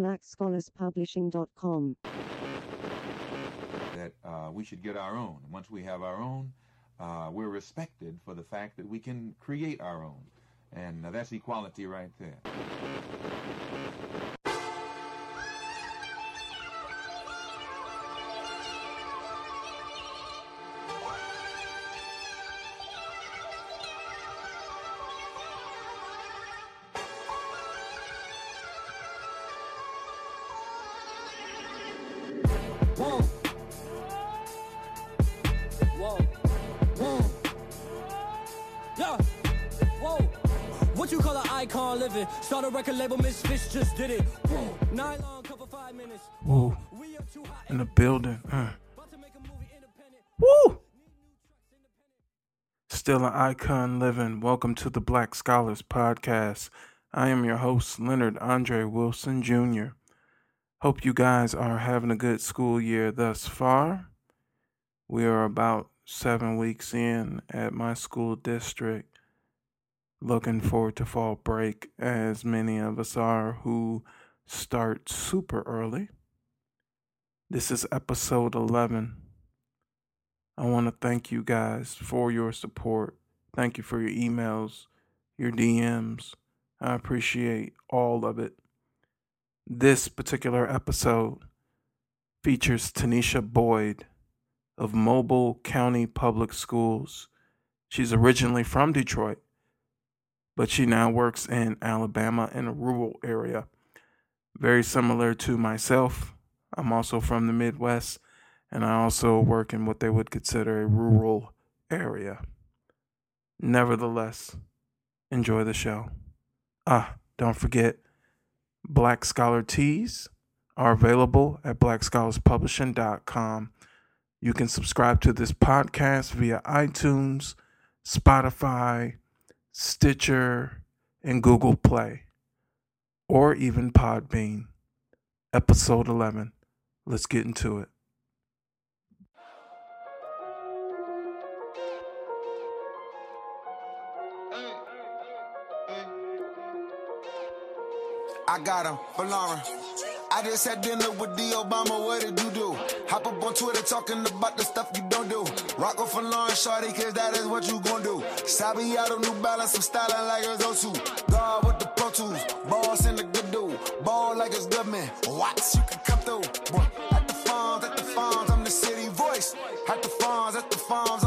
blackscholarspublishing.com. that uh, we should get our own. Once we have our own, uh, we're respected for the fact that we can create our own. And uh, that's equality right there. Start a record label, Misfits just did it. Whoa. Nylon cover five minutes. Whoa. We up too high. In the building. Uh. About to make a movie independent. Woo! Still an icon living. Welcome to the Black Scholars Podcast. I am your host, Leonard Andre Wilson Jr. Hope you guys are having a good school year thus far. We are about seven weeks in at my school district. Looking forward to fall break, as many of us are who start super early. This is episode 11. I want to thank you guys for your support. Thank you for your emails, your DMs. I appreciate all of it. This particular episode features Tanisha Boyd of Mobile County Public Schools. She's originally from Detroit, but she now works in Alabama in a rural area. Very similar to myself. I'm also from the Midwest, and I also work in what they would consider a rural area. Nevertheless, enjoy the show. Ah, don't forget, Black Scholar Tees are available at blackscholarspublishing.com. You can subscribe to this podcast via iTunes, Spotify, Stitcher, and Google Play, or even Podbean. Episode 11. Let's get into it. I got him for. I just had dinner with the Obama. What did you do? Hop up on Twitter talking about the stuff you don't do. Rock off for Lauren, shorty, cause that is what you gon' do. Sabiato, New Balance, I'm styling like it's O2. God with the Pro Tools, boss in the good dude. Ball like it's good man. Watts, you can come through. Boy, at the farms, at the farms, I'm the city voice. At the farms, at the farms,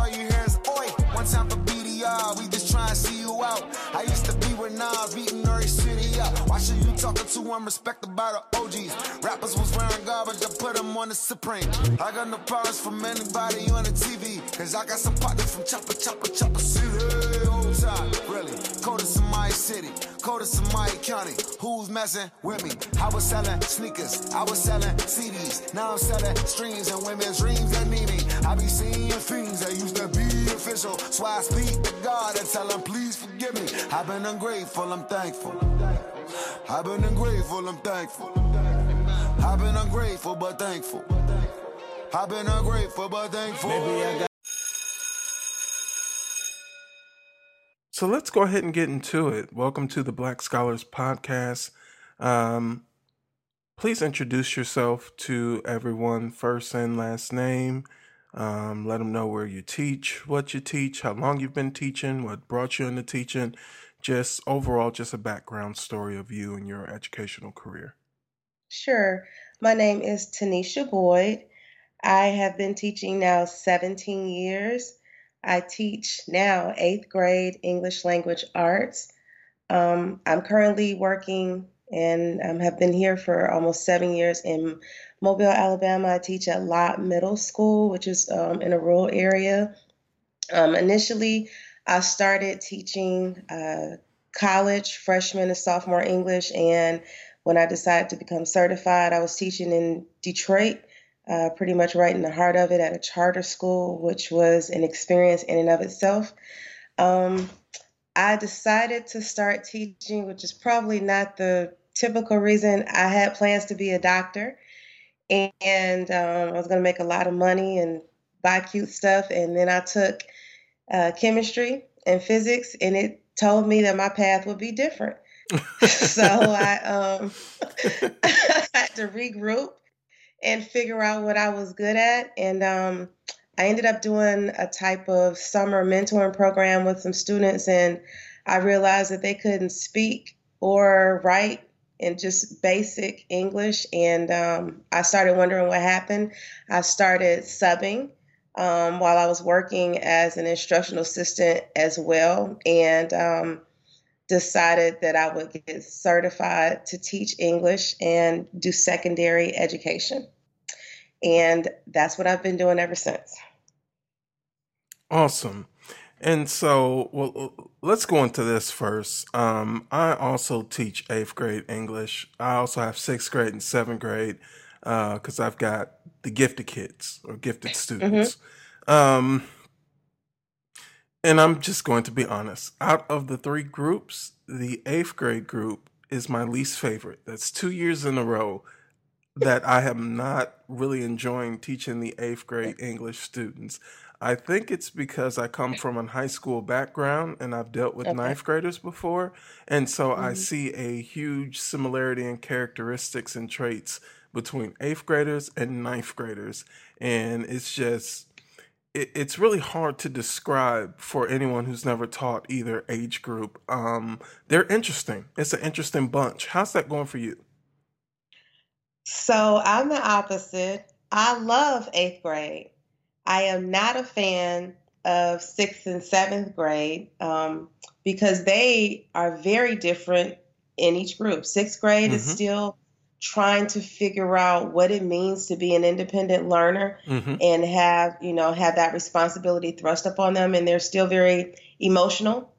Why should you talking to? I'm respected by the OGs. Rappers was wearing garbage, I put them on the Supreme. I got no problems from anybody on the TV. Cause I got some partners from Chopper, Chopper, Chopper City. Old time, really. Coldest in my city, coldest in my county. Who's messing with me? I was selling sneakers, I was selling CDs. Now I'm selling streams and women's dreams that need me. I be seeing things that used to be official. So I speak to God and tell him, please forgive me. I've been ungrateful, I'm thankful. I've been ungrateful, I'm thankful. I've been ungrateful, but thankful. I've been ungrateful, but thankful. So let's go ahead and get into it. Welcome to the Black Scholars Podcast. Um, please introduce yourself to everyone, first and last name. Um, let them know where you teach, what you teach, how long you've been teaching, what brought you into teaching. Just overall, just a background story of you and your educational career. Sure. My name is Tanisha Boyd. I have been teaching now 17 years. I teach now eighth grade English language arts. Um, I'm currently working and um, have been here for almost seven years in Mobile, Alabama. I teach at Lott Middle School, which is um, in a rural area. Um, initially, I started teaching uh, college, freshman and sophomore English, and when I decided to become certified, I was teaching in Detroit, uh, pretty much right in the heart of it at a charter school, which was an experience in and of itself. Um, I decided to start teaching, which is probably not the typical reason. I had plans to be a doctor, and um, I was going to make a lot of money and buy cute stuff. And then I took uh, chemistry and physics, and it told me that my path would be different. so I um had to regroup and figure out what I was good at. And um, I ended up doing a type of summer mentoring program with some students, and I realized that they couldn't speak or write in just basic English. And um, I started wondering what happened. I started subbing um, while I was working as an instructional assistant as well, and um, decided that I would get certified to teach English and do secondary education. And that's what I've been doing ever since. Awesome. And so, well, let's go into this first. Um, I also teach eighth grade English. I also have sixth grade and seventh grade because uh, I've got the gifted kids or gifted mm-hmm. students. Mm-hmm. Um, and I'm just going to be honest. Out of the three groups, the eighth grade group is my least favorite. That's two years in a row that I am not really enjoying teaching the eighth grade English students. I think it's because I come from a high school background and I've dealt with okay. ninth graders before. And so mm-hmm. I see a huge similarity in characteristics and traits between eighth graders and ninth graders. And it's just, it, it's really hard to describe for anyone who's never taught either age group. Um, they're interesting. It's an interesting bunch. How's that going for you? So I'm the opposite. I love eighth grade. I am not a fan of sixth and seventh grade um, because they are very different in each group. Sixth grade mm-hmm. is still trying to figure out what it means to be an independent learner mm-hmm. and have you know have that responsibility thrust upon them and they're still very emotional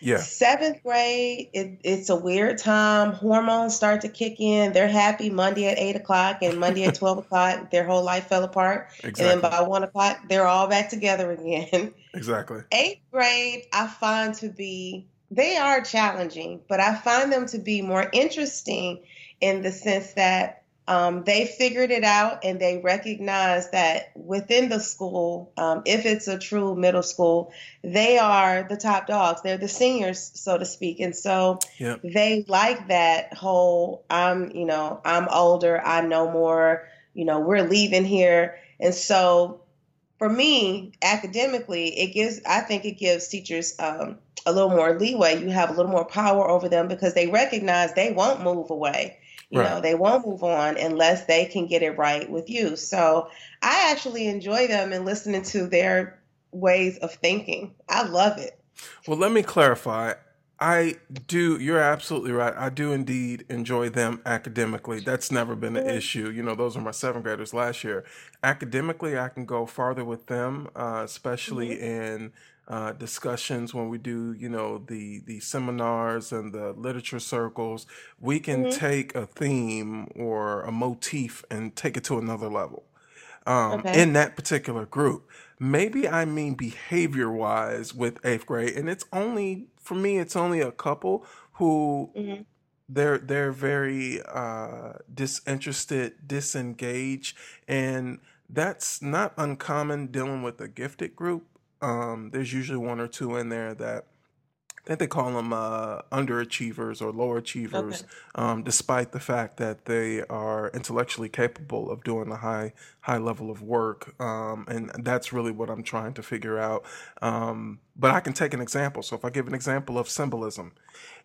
yeah. Seventh grade, it, it's a weird time. Hormones start to kick in. They're happy Monday at eight o'clock and Monday at twelve o'clock. Their whole life fell apart. Exactly. And then by one o'clock, they're all back together again. Exactly. Eighth grade, I find to be they are challenging, but I find them to be more interesting in the sense that um, they figured it out and they recognize that within the school, um, if it's a true middle school, they are the top dogs. They're the seniors, so to speak. And so yep. they like that whole I'm, you know, I'm older, I know more, you know, we're leaving here. And so for me, academically, it gives, I think it gives teachers um, a little more leeway. You have a little more power over them because they recognize they won't move away you right. know, they won't move on unless they can get it right with you. So I actually enjoy them and listening to their ways of thinking. I love it. Well, let me clarify. I do, you're absolutely right. I do indeed enjoy them academically. That's never been an mm-hmm. issue. You know, those are my seventh graders last year. Academically, I can go farther with them, uh, especially mm-hmm. in uh, discussions when we do, you know, the the seminars and the literature circles, we can mm-hmm. take a theme or a motif and take it to another level. Um, okay. In that particular group, maybe I mean behavior wise with eighth grade, and it's only for me, it's only a couple who mm-hmm. they're they're very uh, disinterested, disengaged, and that's not uncommon dealing with a gifted group um, there's usually one or two in there that I think they call them uh, underachievers or low achievers, okay. um, despite the fact that they are intellectually capable of doing a high high level of work. Um, and that's really what I'm trying to figure out. Um, but I can take an example. So if I give an example of symbolism,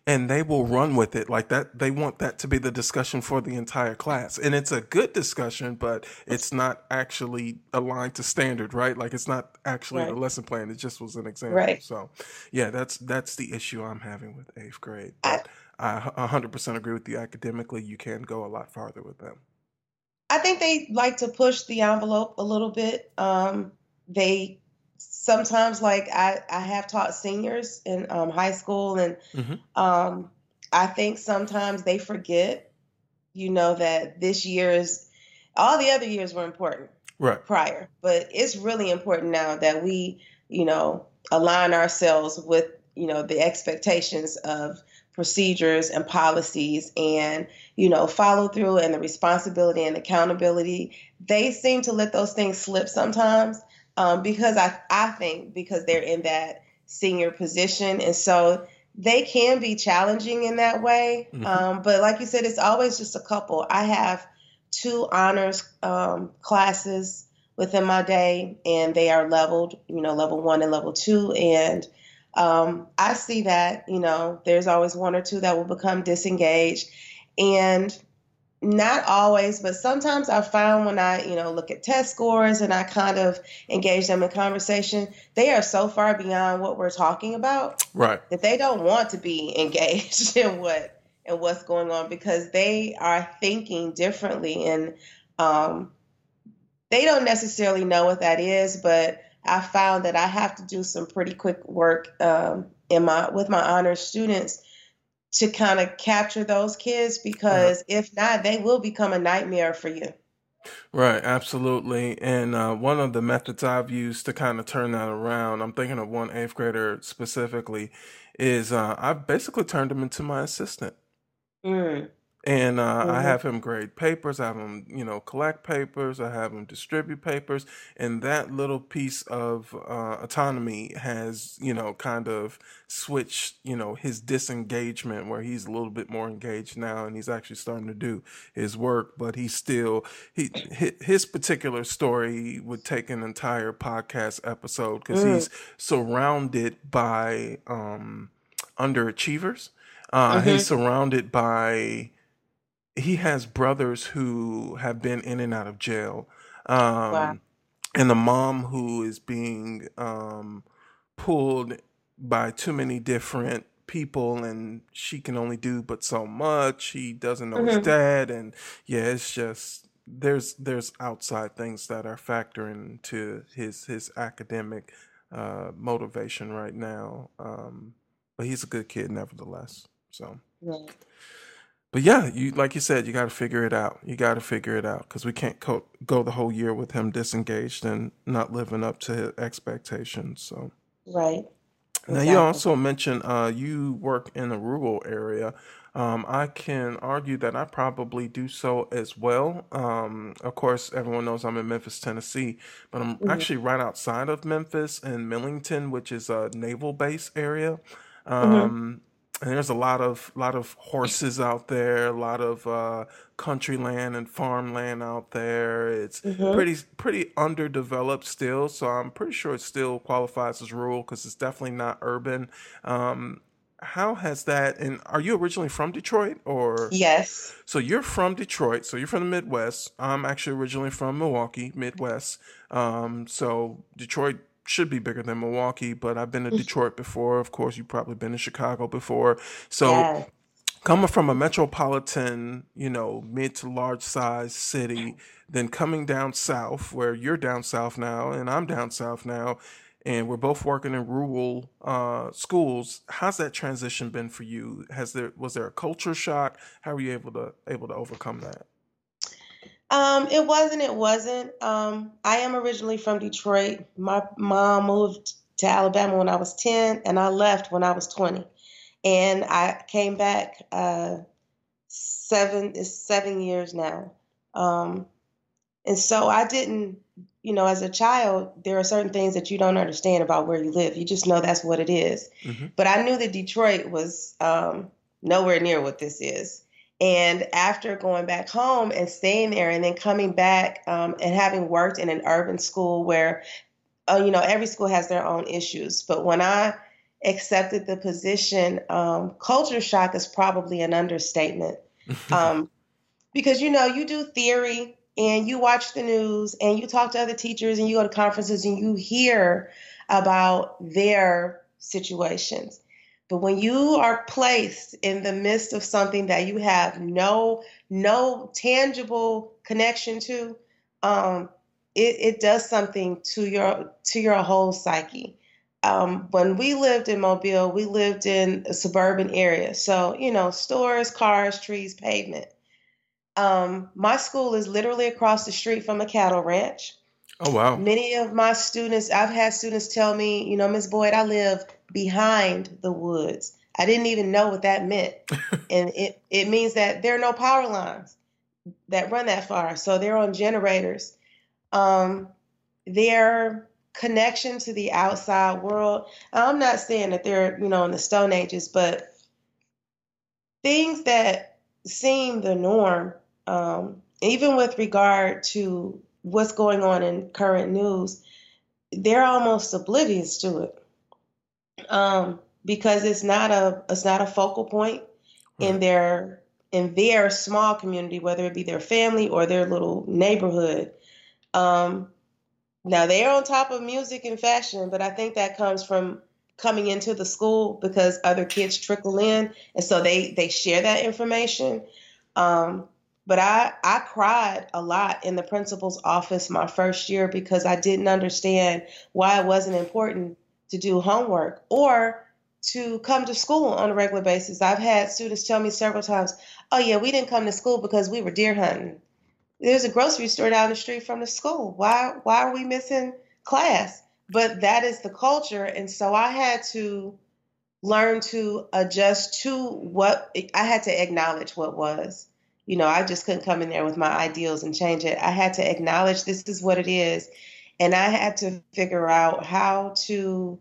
and they will run with it like that. They want that to be the discussion for the entire class. And it's a good discussion, but it's not actually aligned to standard, right? Like it's not actually right. a lesson plan. It just was an example. Right. So yeah, that's that's the issue I'm having with eighth grade. But I, I 100% agree with you. Academically, you can go a lot farther with them. I think they like to push the envelope a little bit. Um, they sometimes like I, I have taught seniors in um, high school and mm-hmm. um, I think sometimes they forget, you know, that this year is all the other years were important right prior, but it's really important now that we, you know, align ourselves with, you know, the expectations of procedures and policies and, you know, follow through and the responsibility and accountability. They seem to let those things slip sometimes um, because I I think because they're in that senior position, and so they can be challenging in that way. Mhm. Um, but like you said, it's always just a couple. I have two honors um, classes within my day, and they are leveled, you know, level one and level two. And um, I see that, you know, there's always one or two that will become disengaged. And not always, but sometimes I found when I, you know, look at test scores and I kind of engage them in conversation, they are so far beyond what we're talking about Right. that they don't want to be engaged in what and what's going on because they are thinking differently and um, they don't necessarily know what that is but i found that i have to do some pretty quick work um, in my with my honors students to kind of capture those kids because if not they will become a nightmare for you Right, absolutely. And uh, one of the methods I've used to kind of turn that around, I'm thinking of one eighth grader specifically, is uh, I've basically turned him into my assistant. mm. And uh, I Mhm. have him grade papers, I have him, you know, collect papers, I have him distribute papers, and that little piece of uh, autonomy has, you know, kind of switched, you know, his disengagement where he's a little bit more engaged now, and he's actually starting to do his work, but he's still he his particular story would take an entire podcast episode because Mm. he's surrounded by um, underachievers. Uh, He's surrounded by he has brothers who have been in and out of jail. Um, Wow. And the mom who is being um, pulled by too many different people and she can only do but so much. He doesn't know his Mhm. dad. And yeah, it's just there's there's outside things that are factoring to his his academic uh, motivation right now. Um, but he's a good kid nevertheless. So Right. But yeah, you like you said, you got to figure it out. You got to figure it out because we can't co- go the whole year with him disengaged and not living up to his expectations. So right now you also mentioned uh, you work in a rural area. Um, I can argue that I probably do so as well. Um, of course, everyone knows I'm in Memphis, Tennessee, but I'm Mhm. actually right outside of Memphis in Millington, which is a naval base area. Mhm. Um, and there's a lot of lot of horses out there, a lot of uh, country land and farmland out there. It's Mhm. pretty pretty underdeveloped still, so I'm pretty sure it still qualifies as rural because it's definitely not urban. Um, how has that? And are you originally from Detroit or? yes So you're from Detroit, so you're from the Midwest. I'm actually originally from Milwaukee, Midwest. Um, so Detroit should be bigger than Milwaukee, but I've been to Detroit before. Of course, you've probably been to Chicago before. So yeah coming from a metropolitan, you know, mid to large size city, then coming down south, where you're down south now and I'm down south now, and we're both working in rural uh, schools. How's that transition been for you? Has there was there a culture shock? How were you able to able to overcome that? Um, it wasn't, it wasn't. Um, I am originally from Detroit. My mom moved to Alabama when I was 10, and I left when I was 20. And I came back uh, seven, it's seven years now. Um, and so I didn't, you know, as a child, there are certain things that you don't understand about where you live. You just know that's what it is. Mhm. But I knew that Detroit was um, nowhere near what this is. And after going back home and staying there and then coming back um, and having worked in an urban school where, uh, you know, every school has their own issues. But when I accepted the position, um, culture shock is probably an understatement. Um, because, you know, you do theory and you watch the news and you talk to other teachers and you go to conferences and you hear about their situations. But when you are placed in the midst of something that you have no no tangible connection to, um, it, it does something to your to your whole psyche. Um, when we lived in Mobile, we lived in a suburban area, so you know stores, cars, trees, pavement. Um, my school is literally across the street from a cattle ranch. oh wow. Many of my students, I've had students tell me, you know, Miss Boyd, I live behind the woods. I didn't even know what that meant. and it, it means that there are no power lines that run that far. So they're on generators. Um, their connection to the outside world. I'm not saying that they're, you know, in the Stone Ages, but things that seem the norm, um, even with regard to what's going on in current news, they're almost oblivious to it um, because it's not a it's not a focal point right. in their in their small community, whether it be their family or their little neighborhood. Um, now they're on top of music and fashion, but I think that comes from coming into the school because other kids trickle in, and so they they share that information. Um, but I I cried a lot in the principal's office my first year because I didn't understand why it wasn't important to do homework or to come to school on a regular basis. I've had students tell me several times, "Oh yeah, we didn't come to school because we were deer hunting." There's a grocery store down the street from the school. Why why are we missing class? But that is the culture, and so I had to learn to adjust to what I had to acknowledge what was. You know, I just couldn't come in there with my ideals and change it. I had to acknowledge this is what it is, and I had to figure out how to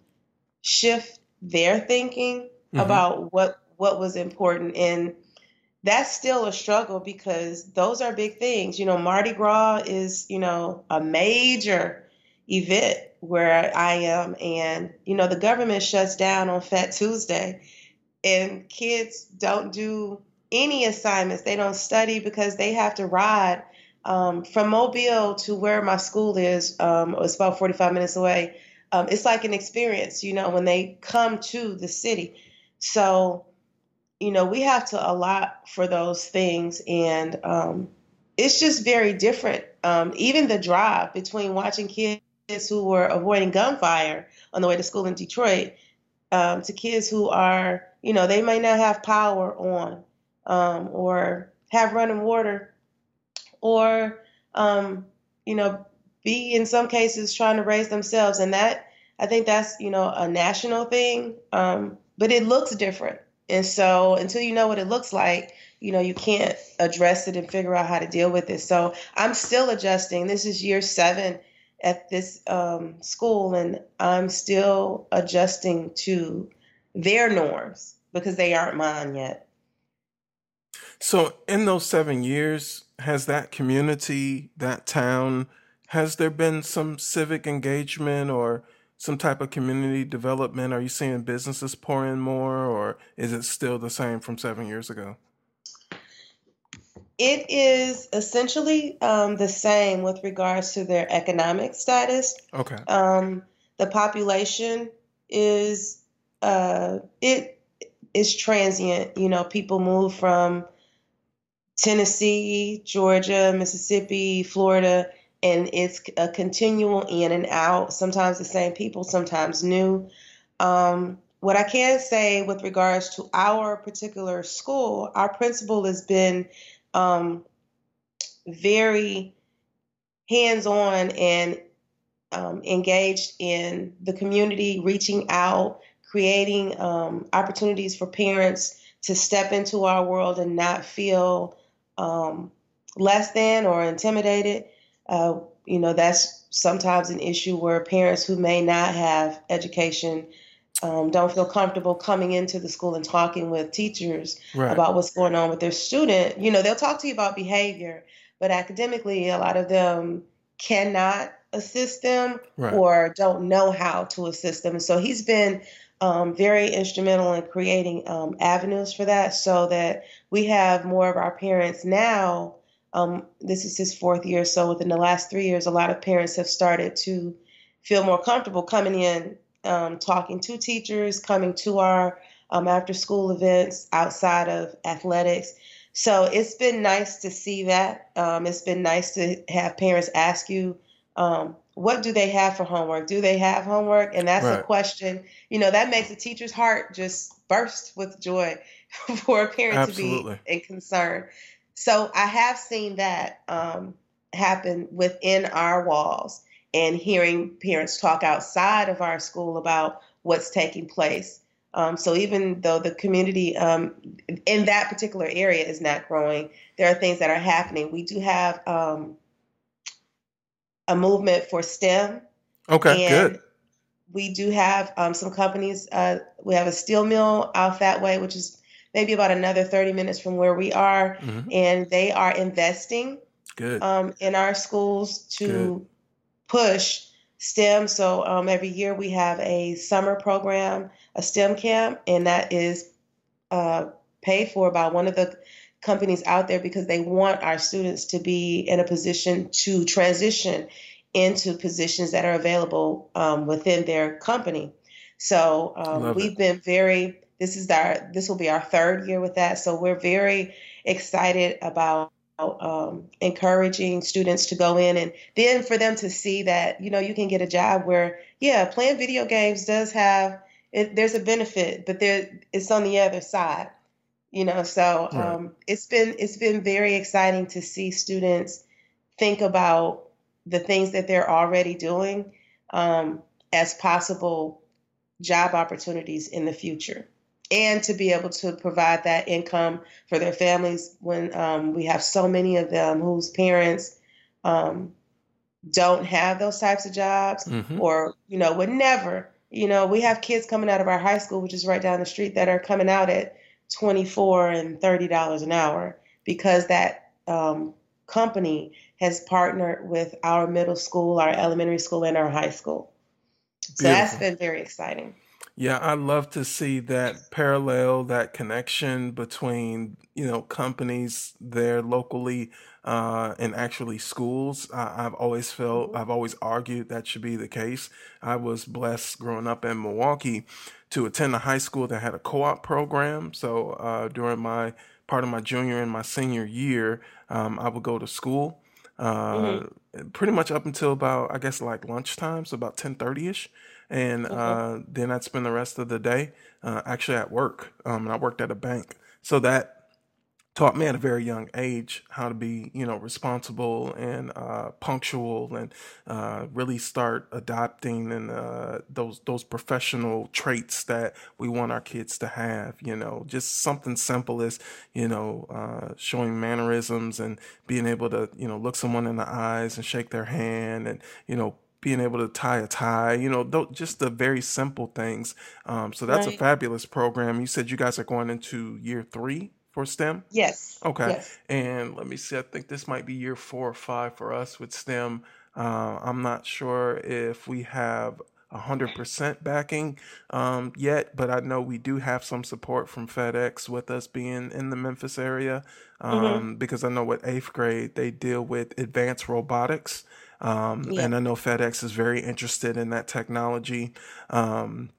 shift their thinking mm-hmm. about what what was important and that's still a struggle because those are big things. You know, Mardi Gras is, you know, a major event where I am. And, you know, the government shuts down on Fat Tuesday and kids don't do any assignments. They don't study because they have to ride um, from Mobile to where my school is. Um, it's about 45 minutes away. Um, it's like an experience, you know, when they come to the city. So, you know, we have to allot for those things. And um, it's just very different. Um, even the drive between watching kids who were avoiding gunfire on the way to school in Detroit um, to kids who are, you know, they may not have power on um, or have running water or, um, you know, be in some cases trying to raise themselves. And that, I think that's, you know, a national thing, um, but it looks different and so until you know what it looks like, you know, you can't address it and figure out how to deal with it. So I'm still adjusting. This is year seven at this um, school, and I'm still adjusting to their norms because they aren't mine yet. So, in those seven years, has that community, that town, has there been some civic engagement or some type of community development? Are you seeing businesses pour in more, or is it still the same from seven years ago? It is essentially um, the same with regards to their economic status. Okay. Um, the population is uh, it is transient. You know, people move from Tennessee, Georgia, Mississippi, Florida, and it's a continual in and out. Sometimes the same people, sometimes new. Um, what I can say with regards to our particular school, our principal has been um, very hands on and um, engaged in the community, reaching out, creating um, opportunities for parents to step into our world and not feel um, less than or intimidated. Uh, you know, that's sometimes an issue where parents who may not have education um, don't feel comfortable coming into the school and talking with teachers right. about what's going on with their student. You know, they'll talk to you about behavior, but academically, a lot of them cannot assist them right. or don't know how to assist them. And so he's been um, very instrumental in creating um, avenues for that so that we have more of our parents now um, this is his fourth year. So within the last three years, a lot of parents have started to feel more comfortable coming in, um, talking to teachers, coming to our um, after school events outside of athletics. So it's been nice to see that. Um, it's been nice to have parents ask you, what do they have for homework? Do they have homework? And that's right. a question, you know, that makes a teacher's heart just burst with joy for a parent Absolutely. to be in concern. So I have seen that um, happen within our walls and hearing parents talk outside of our school about what's taking place. Um, so even though the community um, in that particular area is not growing, there are things that are happening. We do have um, a movement for STEM Okay, And good. we do have um, some companies. Uh, we have a steel mill out that way, which is maybe about another 30 minutes from where we are. hmm And they are investing Good. um, in our schools to Good. push STEM. So um, every year we have a summer program, a STEM camp, and that is uh, paid for by one of the companies out there because they want our students to be in a position to transition into positions that are available um, within their company. So um, we've been very. This is our. This will be our third year with that. So we're very excited about um, encouraging students to go in and then for them to see that you know you can get a job where yeah playing video games does have it, there's a benefit but there it's on the other side you know so Right. um, it's been it's been very exciting to see students think about the things that they're already doing um, as possible job opportunities in the future and to be able to provide that income for their families when um, we have so many of them whose parents um, don't have those types of jobs hmm or you know would never you know we have kids coming out of our high school which is right down the street that are coming out at 24 and 30 dollars an hour because that um, company has partnered with our middle school our elementary school and our high school so that's Beautiful. been very exciting Yeah, I love to see that parallel, that connection between, you know, companies there locally uh, and actually schools. I, I've always felt, Mhm. I've always argued that should be the case. I was blessed growing up in Milwaukee to attend a high school that had a co-op program. So uh, during my part of my junior and my senior year, um, I would go to school uh, pretty much up until about, I guess, like lunchtime, so about 10:30ish and Okay. uh, then I'd spend the rest of the day uh, actually at work. Um, and I worked at a bank, so that taught me at a very young age how to be, you know, responsible and uh, punctual, and uh, really start adopting and uh, those those professional traits that we want our kids to have. You know, just something simple as you know uh, showing mannerisms and being able to you know look someone in the eyes and shake their hand, and you know being able to tie a tie, you know, just the very simple things. Um, so that's a fabulous program. You said you guys are going into year three for STEM. yes Okay. yes And let me see, I think this might be year four or five for us with STEM. Uh, I'm not sure if we have 100% backing um, yet, but I know we do have some support from FedEx with us being in the Memphis area hmm um, because I know with eighth grade they deal with advanced robotics. Um, yeah and I know FedEx is very interested in that technology. Um,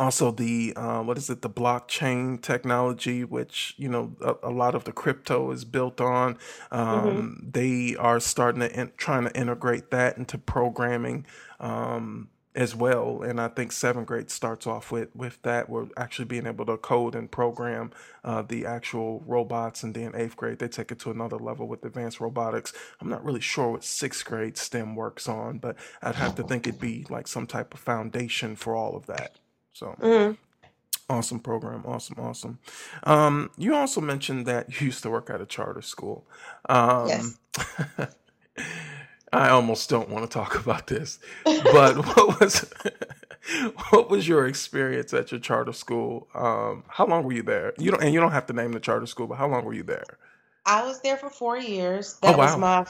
also the uh, what is it the blockchain technology which you know a, a lot of the crypto is built on um, they are starting to in, trying to integrate that into programming um, as well. And i think seventh grade starts off with with that we're actually being able to code and program uh, the actual robots. And then eighth grade they take it to another level with advanced robotics. I'm not really sure what sixth grade stem works on but i'd have to think it'd be like some type of foundation for all of that so hmm awesome program, awesome, awesome. Um, you also mentioned that you used to work at a charter school. Um, yes I almost don't want to talk about this, but what was what was your experience at your charter school? Um, how long were you there? You don't, and you don't have to name the charter school, but how long were you there? I was there for four years. Oh That was my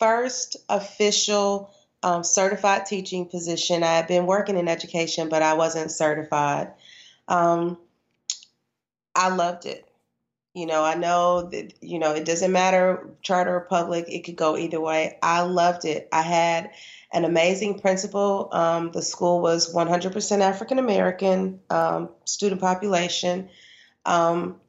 first official um, certified teaching position. I had been working in education, but I wasn't certified. Um, I loved it. You know, I know that, you know, it doesn't matter, charter or public, it could go either way. I loved it. I had an amazing principal. Um, the school was 100% African American um, student population. Um,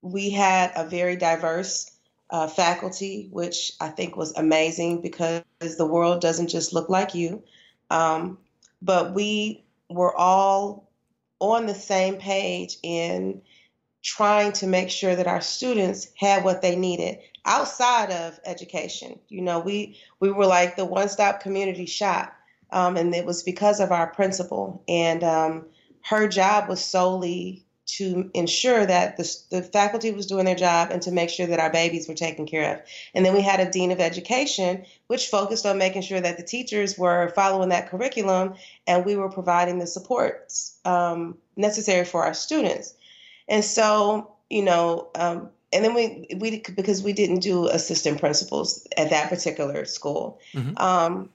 we had a very diverse uh, faculty, which I think was amazing because the world doesn't just look like you. Um, but we were all on the same page in trying to make sure that our students had what they needed outside of education. You know, we we were like the one-stop community shop, um, and it was because of our principal. And um, her job was solely to ensure that the, the faculty was doing their job and to make sure that our babies were taken care of. And then we had a dean of education, which focused on making sure that the teachers were following that curriculum and we were providing the supports um, necessary for our students. And so, you know, um, and then we we because we didn't do assistant principals at that particular school. Mm-hmm. Um,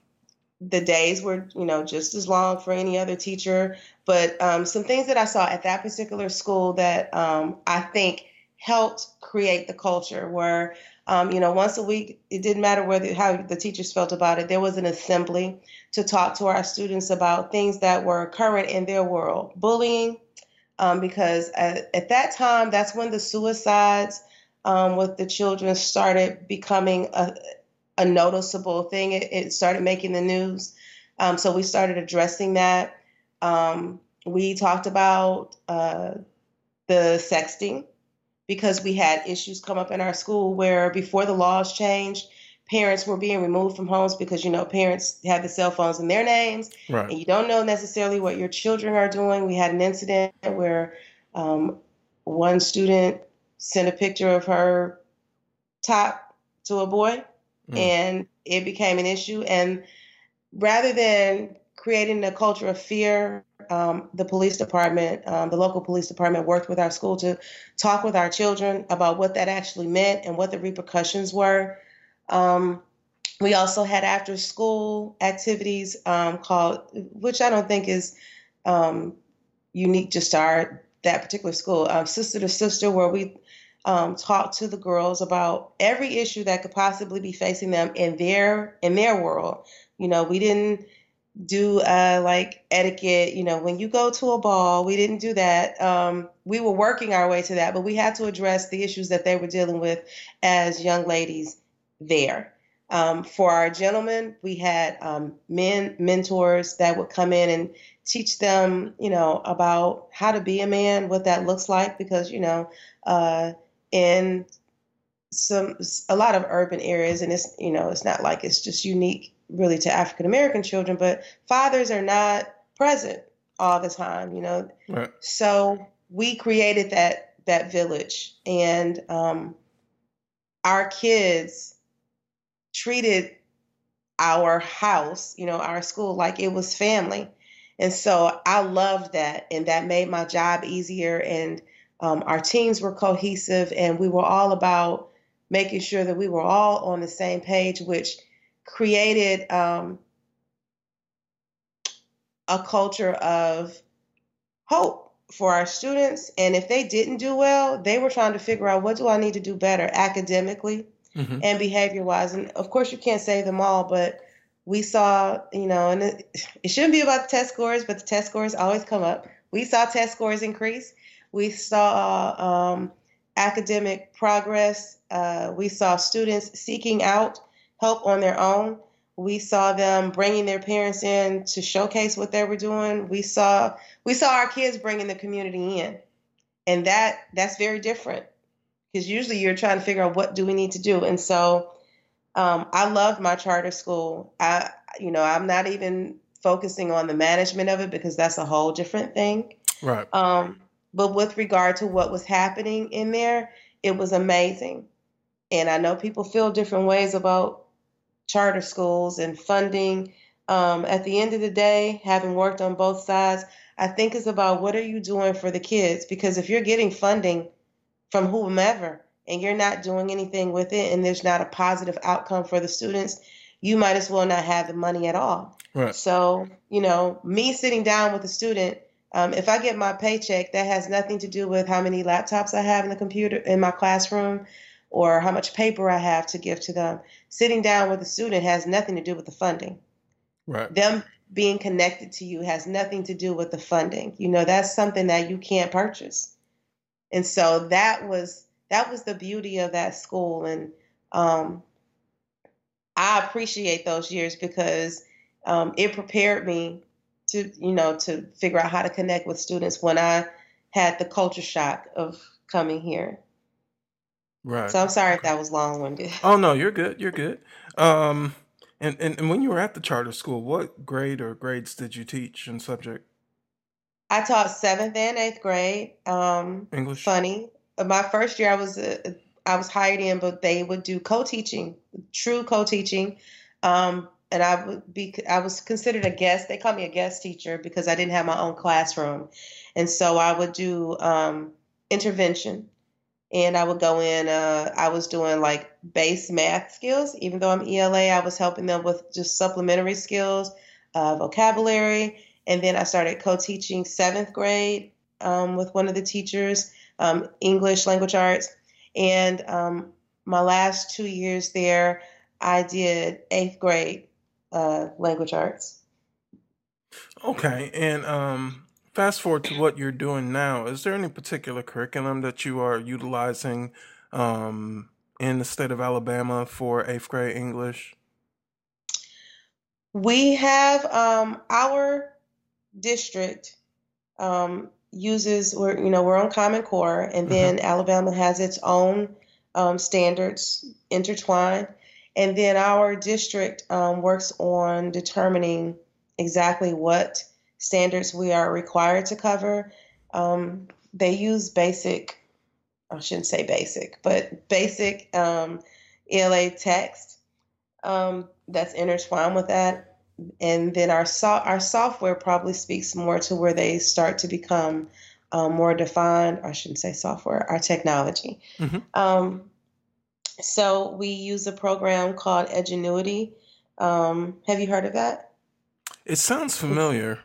the days were you know just as long for any other teacher. But um, some things that i saw at that particular school that um, i think helped create the culture where um, you know once a week it didn't matter whether how the teachers felt about it there was an assembly to talk to our students about things that were current in their world. Bullying um, because at, at, that time that's when the suicides um, with the children started becoming a, a noticeable thing. It, it started making the news. Um, so we started addressing that. Um, we talked about uh, the sexting because we had issues come up in our school where before the laws changed, parents were being removed from homes because you know parents have the cell phones in their names right. and you don't know necessarily what your children are doing we had an incident where um, one student sent a picture of her top to a boy mm. and it became an issue. And rather than creating a culture of fear, um, the police department, um, the local police department, worked with our school to talk with our children about what that actually meant and what the repercussions were. Um, we also had after school activities um, called, which I don't think is um, unique just to our that particular school, um, sister to sister, where we um, talk to the girls about every issue that could possibly be facing them in their in their world. You know, we didn't do uh, like etiquette. You know, when you go to a ball, we didn't do that. Um, we were working our way to that, but we had to address the issues that they were dealing with as young ladies there. Um, for our gentlemen, we had um, men mentors that would come in and teach them, you know, about how to be a man, what that looks like, because you know, uh, in some a lot of urban areas and it's you know it's not like it's just unique really to African American children but fathers are not present all the time you know right. so we created that that village and um, our kids treated our house you know our school like it was family and so I loved that and that made my job easier and um, our teams were cohesive, and we were all about making sure that we were all on the same page, which created um, a culture of hope for our students. And if they didn't do well, they were trying to figure out what do I need to do better academically mm-hmm. and behavior wise. And of course, you can't save them all, but we saw, you know, and it, it shouldn't be about the test scores, but the test scores always come up. We saw test scores increase. We saw um, academic progress. Uh, we saw students seeking out help on their own. We saw them bringing their parents in to showcase what they were doing. We saw we saw our kids bringing the community in, and that that's very different because usually you're trying to figure out what do we need to do. And so um, I loved my charter school. I you know I'm not even focusing on the management of it because that's a whole different thing. Right. Um, but with regard to what was happening in there, it was amazing. And I know people feel different ways about charter schools and funding. Um, at the end of the day, having worked on both sides, I think it's about what are you doing for the kids? Because if you're getting funding from whomever and you're not doing anything with it and there's not a positive outcome for the students, you might as well not have the money at all. Right. So, you know, me sitting down with a student um, if I get my paycheck, that has nothing to do with how many laptops I have in the computer in my classroom or how much paper I have to give to them. Sitting down with a student has nothing to do with the funding. Right. Them being connected to you has nothing to do with the funding. You know, that's something that you can't purchase. And so that was that was the beauty of that school and um, I appreciate those years because um, it prepared me to you know to figure out how to connect with students when I had the culture shock of coming here. Right. So I'm sorry if that was long winded. Oh no, you're good. You're good. Um, and, and and when you were at the charter school, what grade or grades did you teach in subject? I taught seventh and eighth grade. Um, English. funny. My first year, I was uh, I was hired in, but they would do co-teaching, true co-teaching. Um, and I would be I was considered a guest. They called me a guest teacher because I didn't have my own classroom, and so I would do um, intervention, and I would go in. Uh, I was doing like base math skills, even though I'm ELA. I was helping them with just supplementary skills, uh, vocabulary, and then I started co-teaching seventh grade um, with one of the teachers, um, English language arts, and um, my last two years there, I did eighth grade uh, language arts. Okay, and um, fast forward to what you're doing now. Is there any particular curriculum that you are utilizing um, in the state of Alabama for eighth grade English? We have um, our district um, uses we're you know we're on Common Core, and then Alabama has its own um, standards intertwined, and then our district um, works on determining exactly what standards we are required to cover. Um, they use basic, I shouldn't say basic, but basic um, ELA text um, that's intertwined with that and then our so- our software probably speaks more to where they start to become um, more defined. I shouldn't say software, our technology. Mhm. So we use a program called Edgenuity. Um, have you heard of that? It sounds familiar.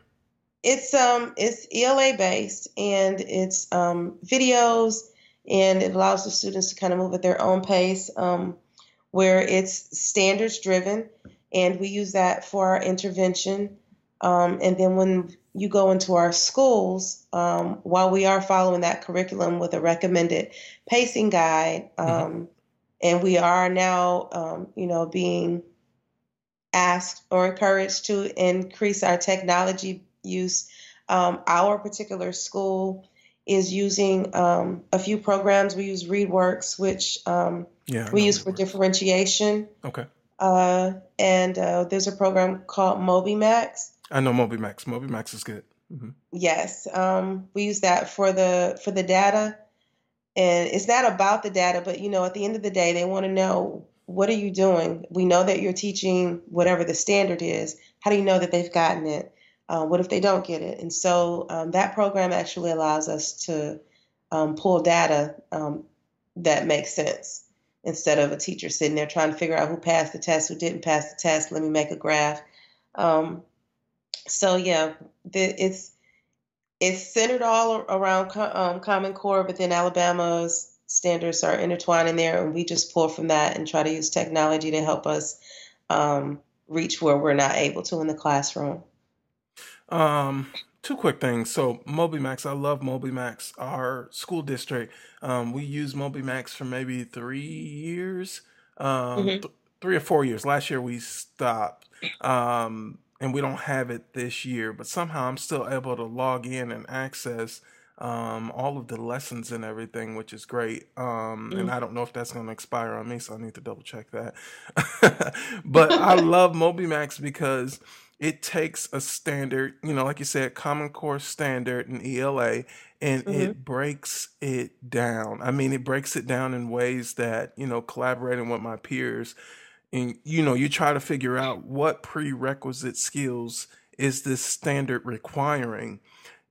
It's um it's ELA based and it's um, videos and it allows the students to kind of move at their own pace. Um, where it's standards driven, and we use that for our intervention. Um, and then when you go into our schools, um, while we are following that curriculum with a recommended pacing guide, um, and we are now, um, you know, being asked or encouraged to increase our technology use. Um, our particular school is using um, a few programs. We use ReadWorks, which um, Yeah. We use for differentiation. Okay. Uh, and uh, there's a program called MobyMax. I know MobyMax. MobyMax is good. hmm Yes, um, we use that for the for the data, and it's not about the data, but you know, at the end of the day, they want to know what are you doing. We know that you're teaching whatever the standard is. How do you know that they've gotten it? Uh, what if they don't get it? And so um, that program actually allows us to um, pull data um, that makes sense instead of a teacher sitting there trying to figure out who passed the test, who didn't pass the test. Let me make a graph. Um, so yeah, the, it's it's centered all around um, Common Core, but then Alabama's standards are intertwined in there, and we just pull from that and try to use technology to help us um, reach where we're not able to in the classroom. Um, two quick things. So MobyMax, I love MobyMax. Our school district, um, we use MobyMax for maybe three years, um, Mhm. th- three or four years. Last year we stopped, um, and we don't have it this year. But somehow I'm still able to log in and access um, all of the lessons and everything, which is great. Um, and I don't know if that's going to expire on me, so I need to double check that. but I love MobyMax because it takes a standard, you know, like you said, Common Core standard and ELA, and it breaks it down. I mean, it breaks it down in ways that, you know, collaborating with my peers, and, you know, you try to figure out what prerequisite skills is this standard requiring.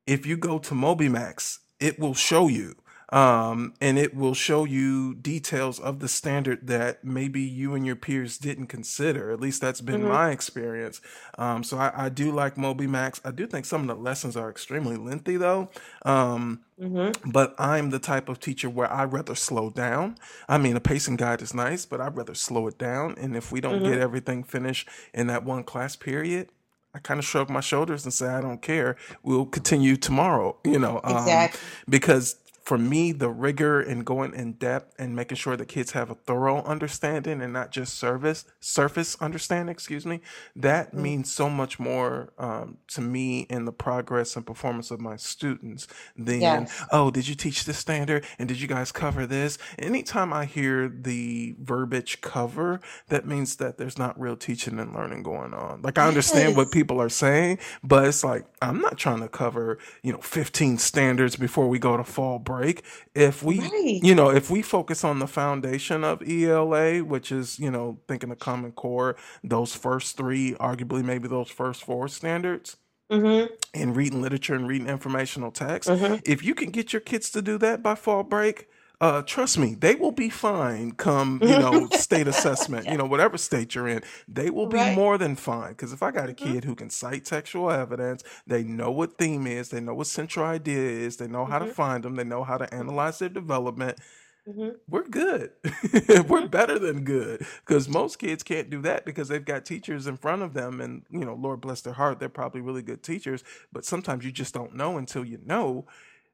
If you go to MobyMax, it will show you. Um, and it will show you details of the standard that maybe you and your peers didn't consider. At least that's been my experience. Um, so I, I do like Moby Max. I do think some of the lessons are extremely lengthy, though. Um, Mm-hmm. but I'm the type of teacher where I'd rather slow down. I mean, a pacing guide is nice, but I'd rather slow it down. And if we don't get everything finished in that one class period, I kind of shrug my shoulders and say, I don't care. We'll continue tomorrow, you know, um, Exactly. because for me, the rigor and going in depth and making sure the kids have a thorough understanding and not just service surface understanding, excuse me, that mm. means so much more um, to me in the progress and performance of my students than yes. oh, did you teach this standard and did you guys cover this? Anytime I hear the verbiage cover, that means that there's not real teaching and learning going on. Like I understand yes. what people are saying, but it's like I'm not trying to cover you know 15 standards before we go to fall break. If we, right. you know, if we focus on the foundation of ELA, which is, you know, thinking of Common Core, those first three, arguably maybe those first four standards, mm-hmm. and reading literature and reading informational text, mm-hmm. if you can get your kids to do that by fall break, uh, trust me, they will be fine come, you know, state assessment, you know, whatever state you're in, they will be right. more than fine. Because if I got a mm-hmm. kid who can cite textual evidence, they know what theme is, they know what central idea is, they know how mm-hmm. to find them, they know how to mm-hmm. analyze their development. Mm-hmm. We're good. We're better than good because most kids can't do that because they've got teachers in front of them, and you know, Lord bless their heart, they're probably really good teachers. But sometimes you just don't know until you know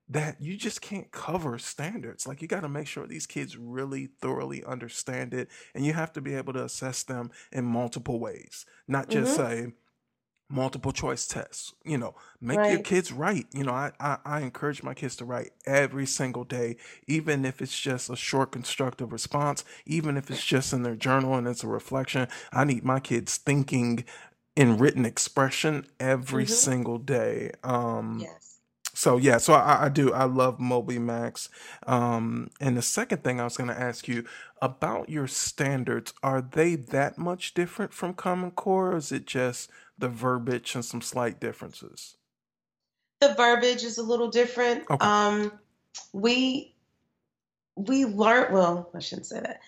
that you just can't cover standards. Like you got to make sure these kids really thoroughly understand it, and you have to be able to assess them in multiple ways, not just mm-hmm. say multiple choice tests. You know, make right. your kids write. You know, I, I I encourage my kids to write every single day, even if it's just a short constructive response, even if it's just in their journal and it's a reflection. I need my kids thinking in written expression every mm-hmm. single day. Um, yes so yeah, so I, I do. I love Moby Max. Um, and the second thing I was going to ask you about your standards, are they that much different from Common Core, or is it just the verbiage and some slight differences? The verbiage is a little different. Okay. Um, we we learn well. I shouldn't say that.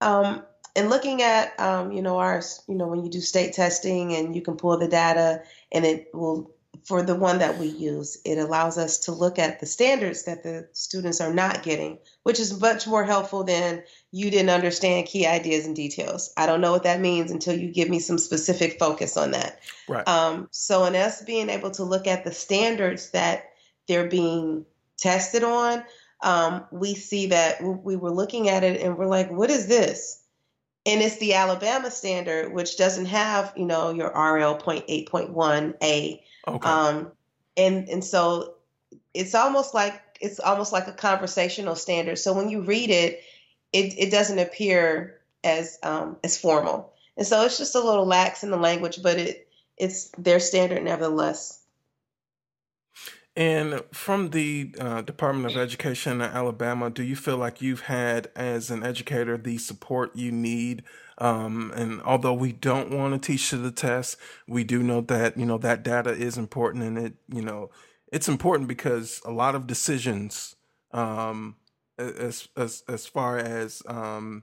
Um, and looking at um, you know ours, you know when you do state testing and you can pull the data and it will for the one that we use, it allows us to look at the standards that the students are not getting, which is much more helpful than you didn't understand key ideas and details. I don't know what that means until you give me some specific focus on that. Right. Um, so, in us being able to look at the standards that they're being tested on, um, we see that we were looking at it and we're like, what is this? And it's the Alabama standard, which doesn't have, you know, your RL 0.8.1A Okay. Um, and and so it's almost like it's almost like a conversational standard. So when you read it, it, it doesn't appear as um, as formal, and so it's just a little lax in the language, but it it's their standard nevertheless. And from the uh, Department of Education in Alabama, do you feel like you've had, as an educator, the support you need um, and although we don't want to teach to the test, we do know that you know that data is important, and it you know it's important because a lot of decisions, um, as as as far as um,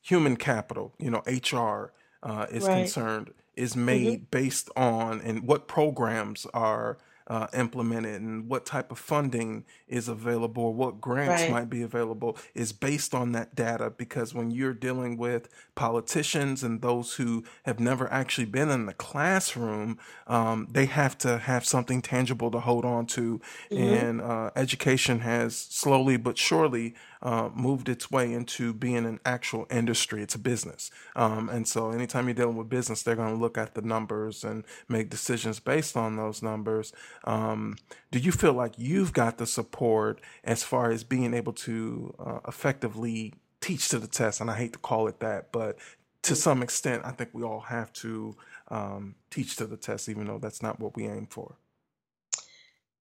human capital, you know HR uh, is right. concerned, is made mm-hmm. based on and what programs are uh, implemented and what type of funding is available, or what grants right. might be available is based on that data. Because when you're dealing with politicians and those who have never actually been in the classroom, um, they have to have something tangible to hold on to. Mm-hmm. And uh, education has slowly but surely uh, moved its way into being an actual industry. It's a business. Um, and so anytime you're dealing with business, they're going to look at the numbers and make decisions based on those numbers. Um, do you feel like you've got the support as far as being able to uh, effectively teach to the test? And I hate to call it that, but to some extent, I think we all have to um, teach to the test, even though that's not what we aim for.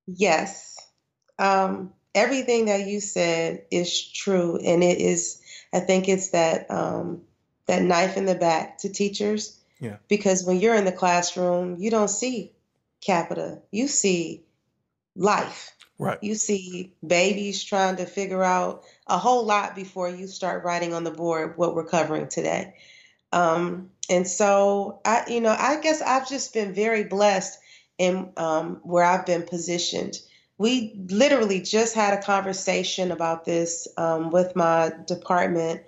Yes. Um, everything that you said is true, and it is. I think it's that um, that knife in the back to teachers. Yeah. Because when you're in the classroom, you don't see capita. You see life. Right. You see babies trying to figure out a whole lot before you start writing on the board what we're covering today. Um, and so I, you know, I guess I've just been very blessed in um, where I've been positioned we literally just had a conversation about this um, with my department,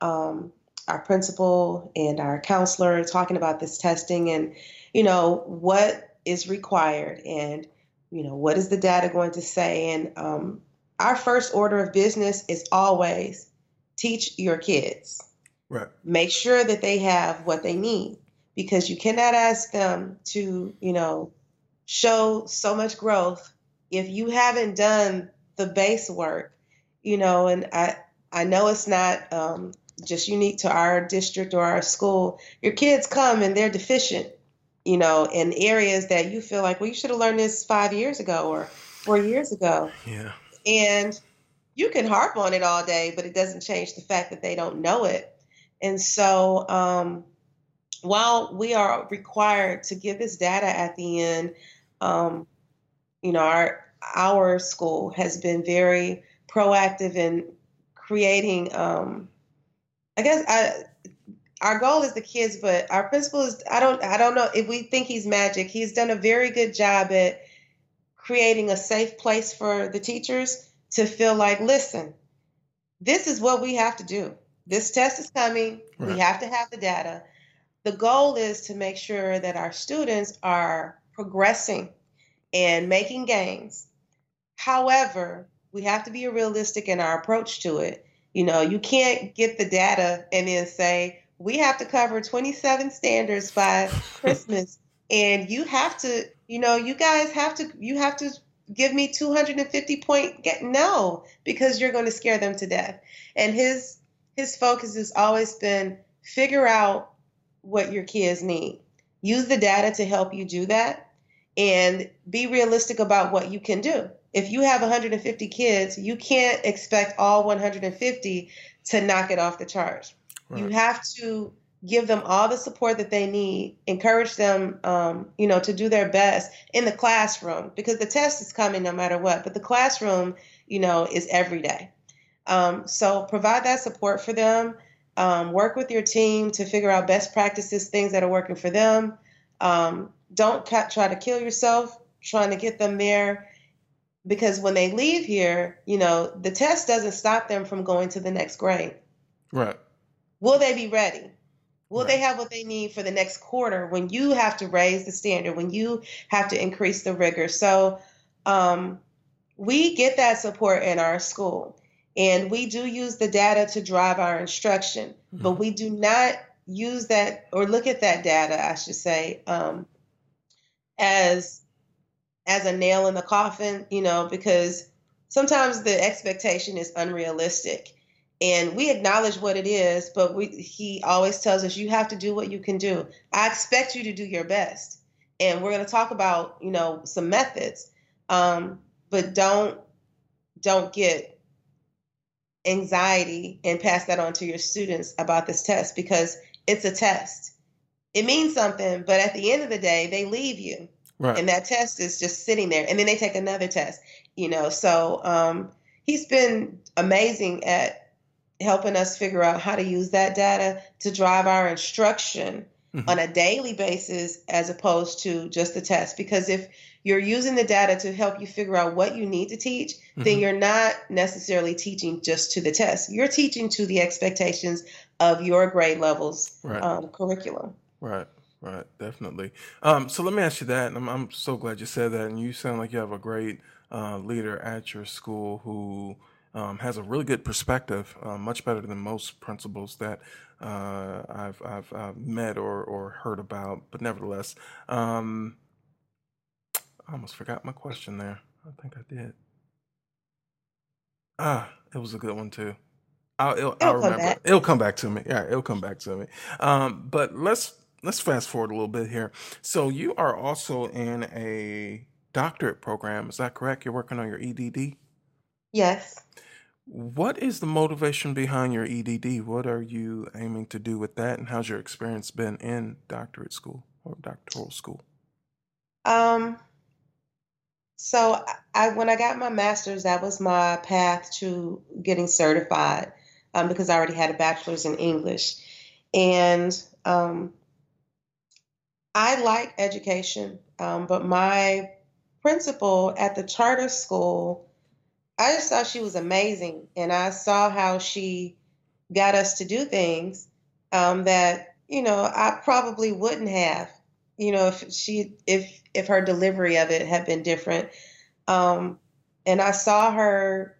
um, our principal and our counselor, talking about this testing and, you know, what is required and, you know, what is the data going to say? And um, our first order of business is always teach your kids. Right. Make sure that they have what they need because you cannot ask them to, you know, show so much growth if you haven't done the base work, you know, and I I know it's not um, just unique to our district or our school. Your kids come and they're deficient, you know, in areas that you feel like, well, you should have learned this five years ago or four years ago. Yeah. And you can harp on it all day, but it doesn't change the fact that they don't know it. And so, um, while we are required to give this data at the end, um, you know, our our school has been very proactive in creating. Um, I guess I, our goal is the kids, but our principal is I don't I don't know if we think he's magic. He's done a very good job at creating a safe place for the teachers to feel like, listen, this is what we have to do. This test is coming. Right. We have to have the data. The goal is to make sure that our students are progressing and making gains. However, we have to be realistic in our approach to it. You know, you can't get the data and then say, we have to cover 27 standards by Christmas. and you have to, you know, you guys have to, you have to give me 250 point get no because you're going to scare them to death. And his his focus has always been figure out what your kids need. Use the data to help you do that and be realistic about what you can do. If you have 150 kids you can't expect all 150 to knock it off the charts right. you have to give them all the support that they need, encourage them, um, you know, to do their best in the classroom because the test is coming no matter what. But the classroom, you know, is every day. Um, so provide that support for them. Um, work with your team to figure out best practices, things that are working for them. Um, don't try to kill yourself trying to get them there because when they leave here, you know, the test doesn't stop them from going to the next grade. Right. Will they be ready? Will right. they have what they need for the next quarter when you have to raise the standard, when you have to increase the rigor? So um, we get that support in our school. And we do use the data to drive our instruction, mm-hmm. but we do not use that or look at that data, I should say, um, as as a nail in the coffin, you know, because sometimes the expectation is unrealistic and we acknowledge what it is but we, he always tells us you have to do what you can do. I expect you to do your best. And we're going to talk about you know some methods. Um, but don't don't get anxiety and pass that on to your students about this test because it's a test. It means something but at the end of the day they leave you. Right. and that test is just sitting there. And then they take another test you know. So um, he's been amazing at helping us figure out how to use that data to drive our instruction mm-hmm. on a daily basis as opposed to just the test. Because if you're using the data to help you figure out what you need to teach, mm-hmm. then you're not necessarily teaching just to the test. You're teaching to the expectations of your grade levels right. um, curriculum. Right. Right, definitely. Um, so let me ask you that, and I'm, I'm so glad you said that. And you sound like you have a great uh, leader at your school who um, has a really good perspective, uh, much better than most principals that uh, I've, I've, I've, met or, or heard about. But nevertheless, um, I almost forgot my question there. I think I did. Ah, it was a good one too. I'll, it'll, it'll I'll remember. It'll come back to me. Yeah, it'll come back to me. Um, but let's let's fast forward a little bit here. So you are also in a doctorate program. Is that correct? You're working on your EDD. Yes. What is the motivation behind your EDD? What are you aiming to do with that, and how's your experience been in doctorate school or doctoral school? Um, so I when I got my master's, that was my path to getting certified um, because I already had a bachelor's in English, and um, I like education, um, but my principal at the charter school I just thought she was amazing, and I saw how she got us to do things um, that you know I probably wouldn't have, you know, if she if if her delivery of it had been different. Um, and I saw her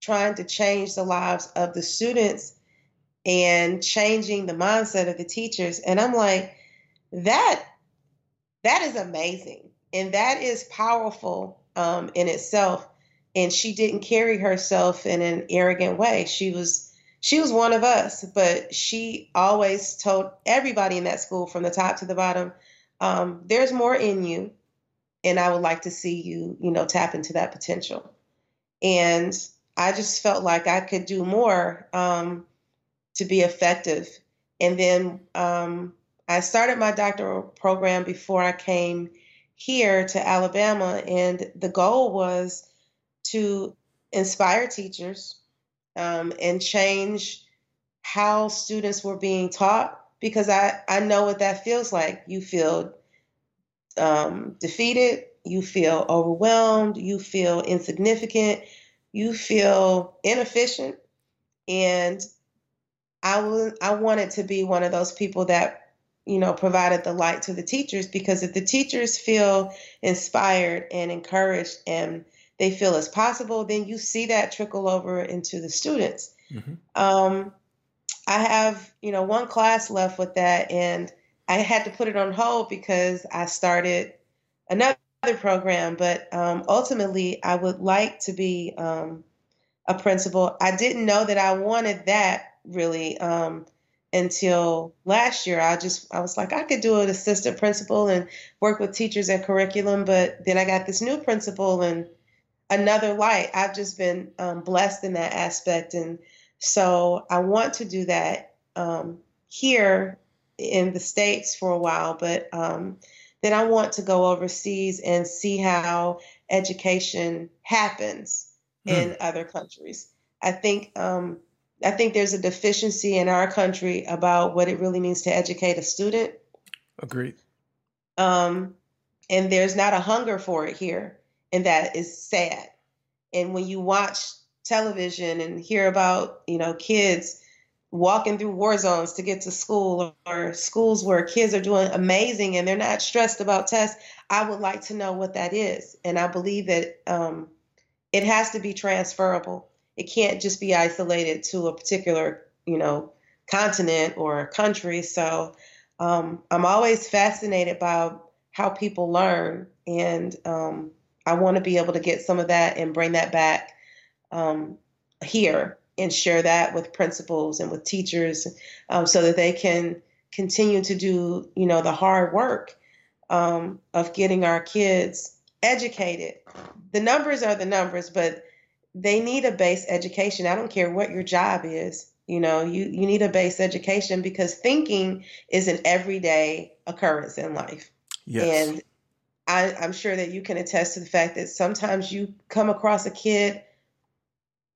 trying to change the lives of the students and changing the mindset of the teachers. And I'm like, that that is amazing and that is powerful um, in itself. And she didn't carry herself in an arrogant way. She was she was one of us, but she always told everybody in that school, from the top to the bottom, um, "There's more in you, and I would like to see you, you know, tap into that potential." And I just felt like I could do more um, to be effective. And then um, I started my doctoral program before I came here to Alabama, and the goal was to inspire teachers um, and change how students were being taught because I, I know what that feels like. You feel um, defeated, you feel overwhelmed, you feel insignificant, you feel inefficient. And I, w- I wanted to be one of those people that, you know, provided the light to the teachers because if the teachers feel inspired and encouraged and they feel it's possible, then you see that trickle over into the students. Mm-hmm. Um, I have, you know, one class left with that, and I had to put it on hold because I started another program. But um, ultimately, I would like to be um, a principal. I didn't know that I wanted that really um, until last year. I just I was like I could do an assistant principal and work with teachers and curriculum, but then I got this new principal and another light. I've just been um, blessed in that aspect, and so I want to do that um, here in the states for a while, but um, then I want to go overseas and see how education happens mm. in other countries. I think um, I think there's a deficiency in our country about what it really means to educate a student. Agreed. Um, and there's not a hunger for it here and that is sad. And when you watch television and hear about, you know, kids walking through war zones to get to school or schools where kids are doing amazing and they're not stressed about tests, I would like to know what that is. And I believe that um, it has to be transferable. It can't just be isolated to a particular, you know, continent or country. So um, I'm always fascinated by how people learn and um, I want to be able to get some of that and bring that back um, here and share that with principals and with teachers um, so that they can continue to do, you know, the hard work um, of getting our kids educated. The numbers are the numbers, but they need a base education. I don't care what your job is. You know, you, you need a base education because thinking is an everyday occurrence in life. Yes. And I, am sure that you can attest to the fact that sometimes you come across a kid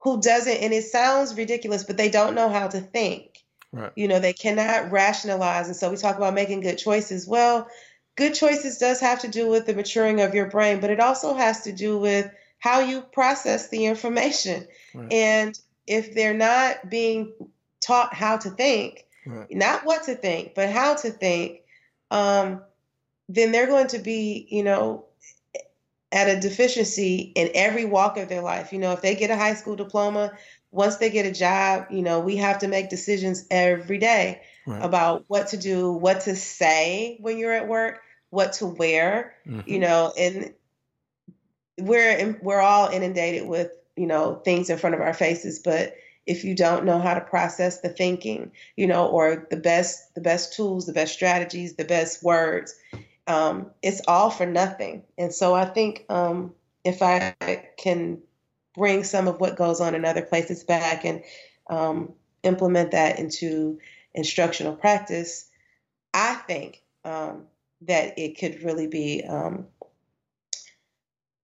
who doesn't, and it sounds ridiculous, but they don't know how to think. Right. You know, they cannot rationalize. And so we talk about making good choices. Well, good choices does have to do with the maturing of your brain, but it also has to do with how you process the information. Right. And if they're not being taught how to think, right. not what to think, but how to think, um, then they're going to be, you know, at a deficiency in every walk of their life. You know, if they get a high school diploma, once they get a job, you know, we have to make decisions every day right. about what to do, what to say when you're at work, what to wear, mm-hmm. you know, and we're we're all inundated with, you know, things in front of our faces, but if you don't know how to process the thinking, you know, or the best the best tools, the best strategies, the best words, um, it's all for nothing. And so I think um, if I can bring some of what goes on in other places back and um, implement that into instructional practice, I think um, that it could really be um,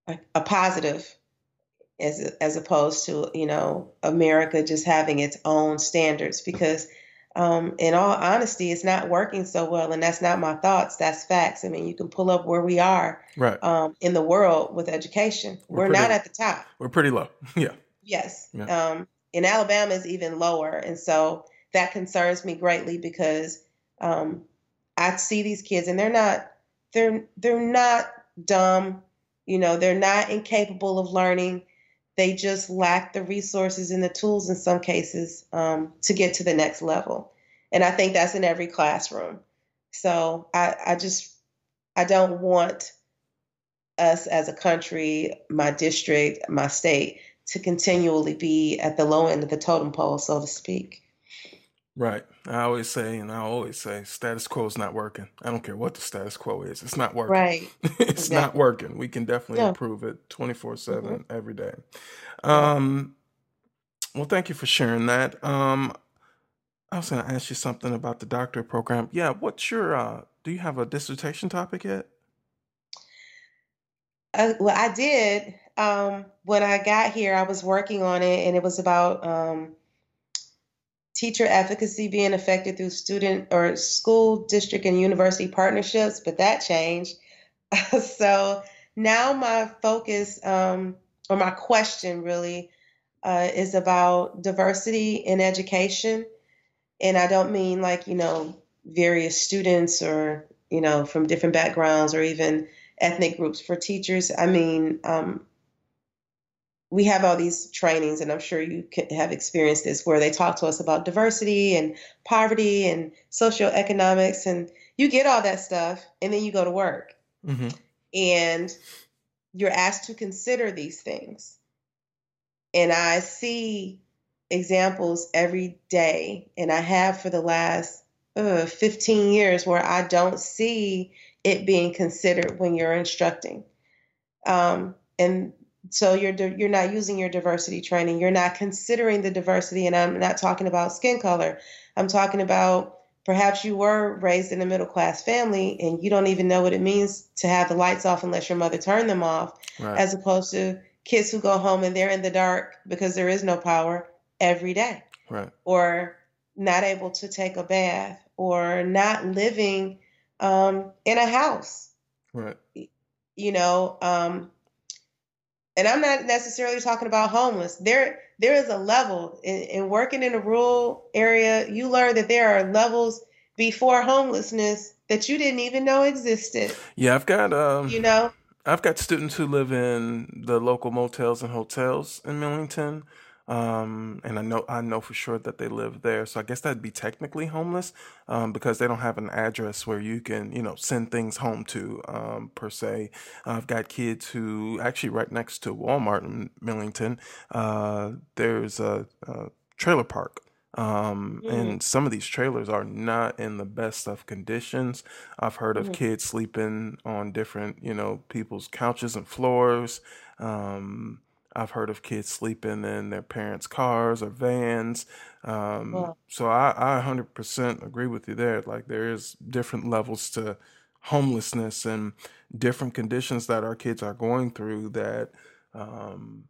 a, a positive as as opposed to you know America just having its own standards because um, in all honesty, it's not working so well, and that's not my thoughts. That's facts. I mean, you can pull up where we are right. um, in the world with education. We're, we're pretty, not at the top. We're pretty low. yeah. Yes. Yeah. Um, in Alabama is even lower, and so that concerns me greatly because um, I see these kids, and they're not they're they're not dumb. You know, they're not incapable of learning. They just lack the resources and the tools in some cases um, to get to the next level. And I think that's in every classroom. So I, I just, I don't want us as a country, my district, my state, to continually be at the low end of the totem pole, so to speak. Right. I always say, and I always say, status quo is not working. I don't care what the status quo is. It's not working. Right. it's Exactly. not working. We can definitely No. improve it 24 7 Mhm. every day. Um, well, thank you for sharing that. Um, I was going to ask you something about the doctorate program. Yeah. What's your, uh, do you have a dissertation topic yet? Uh, well, I did. Um, when I got here, I was working on it, and it was about um, teacher efficacy being affected through student or school, district, and university partnerships, but that changed. so now my focus, um, or my question really, uh, is about diversity in education. And I don't mean like, you know, various students or, you know, from different backgrounds or even ethnic groups for teachers. I mean, um, we have all these trainings, and I'm sure you can have experienced this, where they talk to us about diversity and poverty and socioeconomics, and you get all that stuff, and then you go to work, Mm-hmm. and you're asked to consider these things. And I see examples every day, and I have for the last uh, 15 years, where I don't see it being considered when you're instructing. Um, and so you're you're not using your diversity training. You're not considering the diversity, and I'm not talking about skin color. I'm talking about perhaps you were raised in a middle class family and you don't even know what it means to have the lights off unless your mother turned them off, Right. as opposed to kids who go home and they're in the dark because there is no power every day right. or not able to take a bath or not living um, in a house Right. you know um, and i'm not necessarily talking about homeless. There there is a level in, in working in a rural area you learn that there are levels before homelessness that you didn't even know existed. Yeah. I've got, um, you know? I've got students who live in the local motels and hotels in Millington, um, and I know I know for sure that they live there. So I guess that'd be technically homeless um, because they don't have an address where you can, you know, send things home to um, per se. I've got kids who actually right next to Walmart in Millington. Uh, there's a, a trailer park. Um, and some of these trailers are not in the best of conditions. I've heard of kids sleeping on different, you know, people's couches and floors. Um, I've heard of kids sleeping in their parents' cars or vans. Um, so I, I 100% agree with you there. Like there is different levels to homelessness and different conditions that our kids are going through that, um,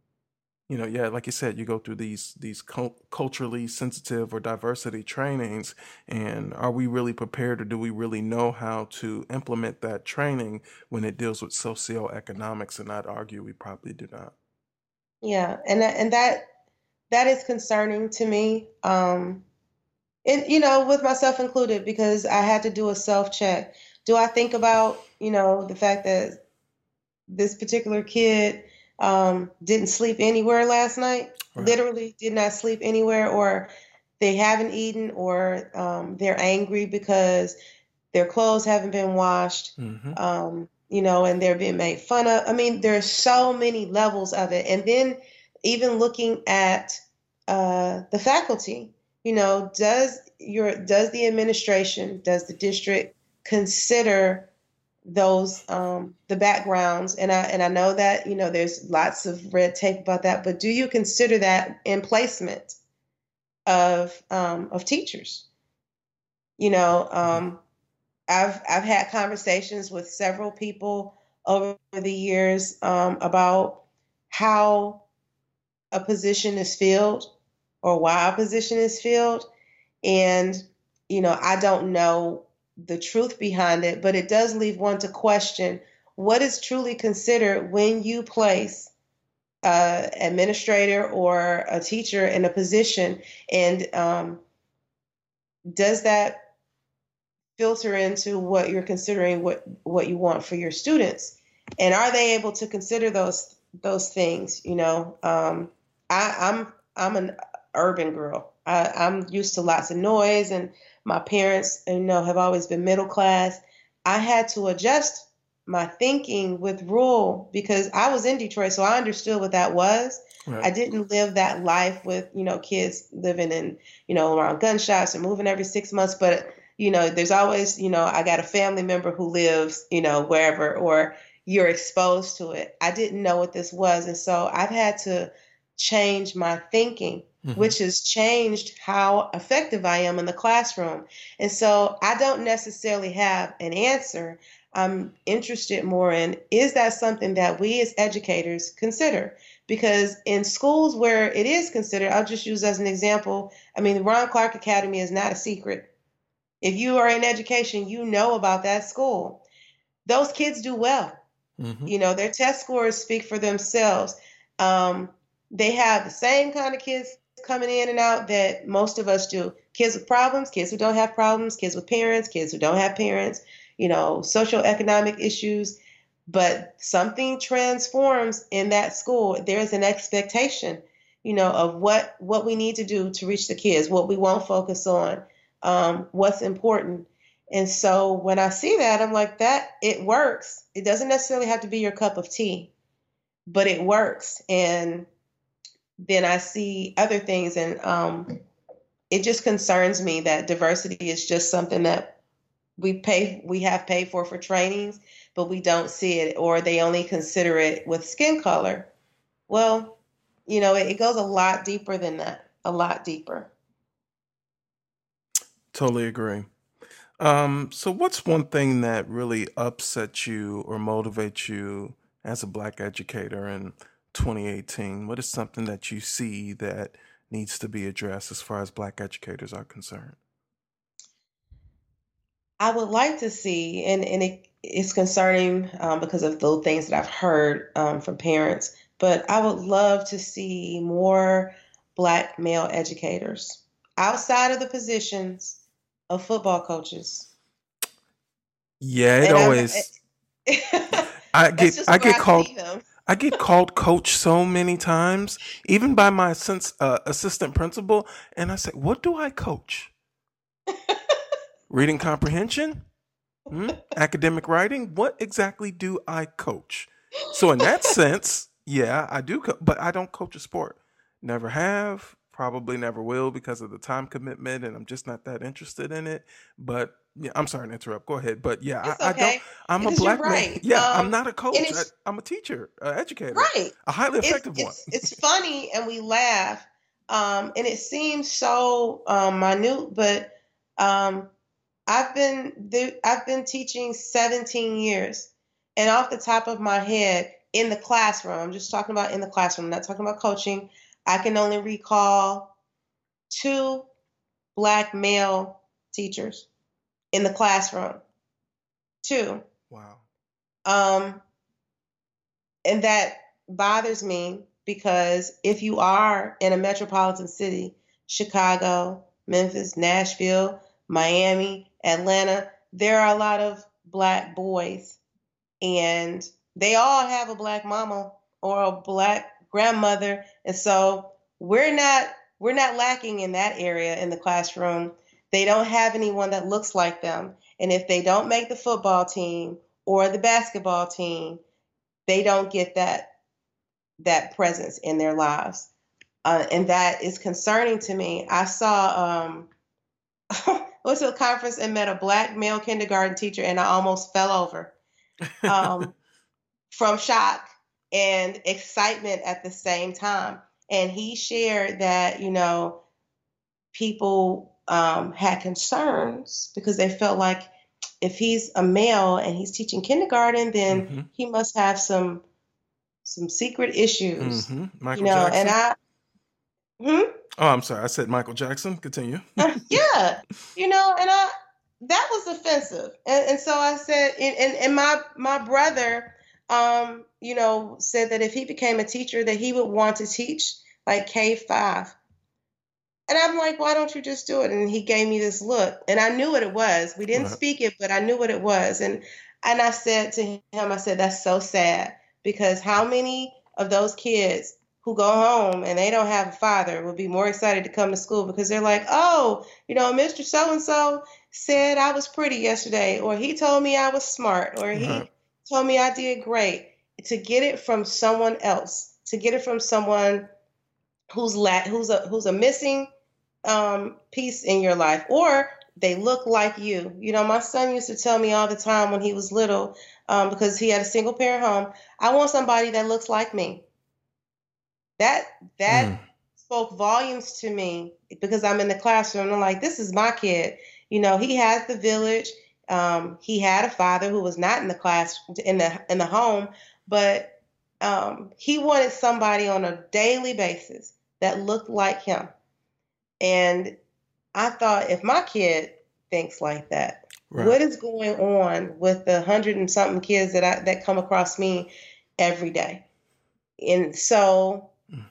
you know, yeah, like you said, you go through these these culturally sensitive or diversity trainings, and are we really prepared, or do we really know how to implement that training when it deals with socioeconomics? And I'd argue we probably do not. Yeah, and and that that is concerning to me. Um, and you know, with myself included, because I had to do a self check. Do I think about you know the fact that this particular kid um, didn't sleep anywhere last night? Right. Literally did not sleep anywhere, or they haven't eaten, or um, they're angry because their clothes haven't been washed hmm um, you know, and they're being made fun of. I mean, there's so many levels of it. And then even looking at uh, the faculty, you know, does your does the administration, does the district consider those um, the backgrounds? And I and I know that you know there's lots of red tape about that, but do you consider that in placement of um, of teachers? You know, um, I've I've had conversations with several people over the years um, about how a position is filled or why a position is filled, and you know I don't know the truth behind it, but it does leave one to question what is truly considered when you place a administrator or a teacher in a position, and um, does that filter into what you're considering what what you want for your students and are they able to consider those those things. You know, um, I, I'm I'm an urban girl. I, I'm used to lots of noise, and my parents, you know, have always been middle class. I had to adjust my thinking with rural because I was in Detroit, so I understood what that was. Right. I didn't live that life with, you know, kids living in, you know, around gunshots and moving every six months. But, you know, there's always, you know, I got a family member who lives, you know, wherever, or you're exposed to it. I didn't know what this was. And so I've had to change my thinking, mm-hmm. which has changed how effective I am in the classroom. And so I don't necessarily have an answer. I'm interested more in is that something that we as educators consider? because in schools where it is considered, I'll just use as an example. I mean, the Ron Clark Academy is not a secret. If you are in education, you know about that school. Those kids do well. Mm-hmm. You know, their test scores speak for themselves. Um, they have the same kind of kids coming in and out that most of us do. Kids with problems, kids who don't have problems, kids with parents, kids who don't have parents, you know, social economic issues but something transforms in that school there's an expectation you know of what what we need to do to reach the kids what we won't focus on um, what's important and so when i see that i'm like that it works it doesn't necessarily have to be your cup of tea but it works and then i see other things and um, it just concerns me that diversity is just something that we pay we have paid for for trainings but we don't see it, or they only consider it with skin color. Well, you know, it, it goes a lot deeper than that, a lot deeper. Totally agree. Um, so, what's one thing that really upsets you or motivates you as a black educator in 2018? What is something that you see that needs to be addressed as far as black educators are concerned? I would like to see, and, and it, it's concerning um, because of the things that I've heard um, from parents, but I would love to see more black male educators outside of the positions of football coaches. Yeah, it and always. I get I get I called I get called coach so many times, even by my sense, uh, assistant principal, and I say, "What do I coach?" Reading comprehension? Hmm? Academic writing? What exactly do I coach? So in that sense, yeah, I do, co- but I don't coach a sport. Never have, probably never will because of the time commitment, and I'm just not that interested in it. But yeah, I'm sorry to interrupt. Go ahead. But yeah, I, okay. I, don't. I'm because a black right. man. Yeah, um, I'm not a coach. I, am a teacher, an educator. Right. A highly effective it's, one. It's, it's funny, and we laugh, um, and it seems so um, minute, but um, I've been I've been teaching 17 years, and off the top of my head, in the classroom, I'm just talking about in the classroom. I'm not talking about coaching. I can only recall two black male teachers in the classroom. Two. Wow. Um, and that bothers me because if you are in a metropolitan city, Chicago, Memphis, Nashville, Miami, Atlanta, there are a lot of black boys, and they all have a black mama or a black grandmother, and so we're not we're not lacking in that area in the classroom. They don't have anyone that looks like them, and if they don't make the football team or the basketball team, they don't get that that presence in their lives, uh, and that is concerning to me. I saw um, went to a conference and met a black male kindergarten teacher, and I almost fell over um, from shock and excitement at the same time. And he shared that, you know, people um, had concerns because they felt like if he's a male and he's teaching kindergarten, then mm-hmm. he must have some some secret issues. Mm-hmm. you know, Jackson. and I. Hmm? Oh, I'm sorry. I said Michael Jackson. Continue. yeah, you know, and I that was offensive, and, and so I said, and, and, and my my brother, um, you know, said that if he became a teacher, that he would want to teach like K five. And I'm like, why don't you just do it? And he gave me this look, and I knew what it was. We didn't speak it, but I knew what it was. And and I said to him, I said, that's so sad because how many of those kids who go home and they don't have a father would be more excited to come to school because they're like, oh, you know, Mr. So and so said I was pretty yesterday, or he told me I was smart, or he Right. told me I did great. To get it from someone else, to get it from someone who's la- who's a who's a missing um, piece in your life, or they look like you. You know, my son used to tell me all the time when he was little, um, because he had a single parent home. I want somebody that looks like me. That that Mm. spoke volumes to me because I'm in the classroom. I'm like, this is my kid. You know, he has the village. Um, he had a father who was not in the class in the in the home, but um, he wanted somebody on a daily basis that looked like him. And I thought, if my kid thinks like that, Right. what is going on with the hundred and something kids that I, that come across me every day? And so Mm.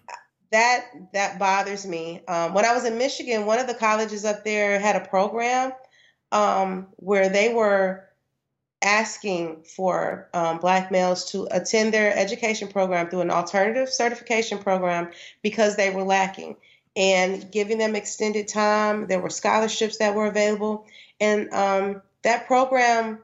that that bothers me. Um, when I was in Michigan, one of the colleges up there had a program um, where they were asking for um, black males to attend their education program through an alternative certification program because they were lacking and giving them extended time. There were scholarships that were available, and um, that program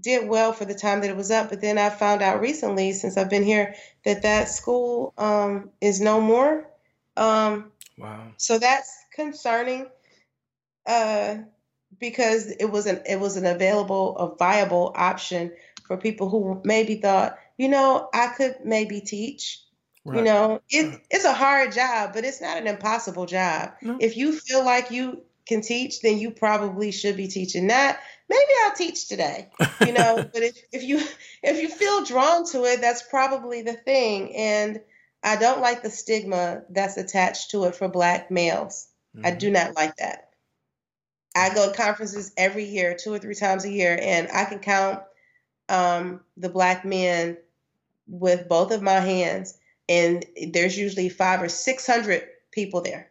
did well for the time that it was up. But then I found out recently, since I've been here, that that school um, is no more. Um, Wow. so that's concerning uh, because it was an it was an available, a viable option for people who maybe thought, you know, I could maybe teach. You know, it, it's a hard job, but it's not an impossible job. No. If you feel like you can teach, then you probably should be teaching. Not maybe I'll teach today, you know. but if, if you if you feel drawn to it, that's probably the thing. And I don't like the stigma that's attached to it for black males. I Mhm. do not like that. I go to conferences every year, two or three times a year, and I can count um, the black men with both of my hands, and there's usually five or six hundred people there,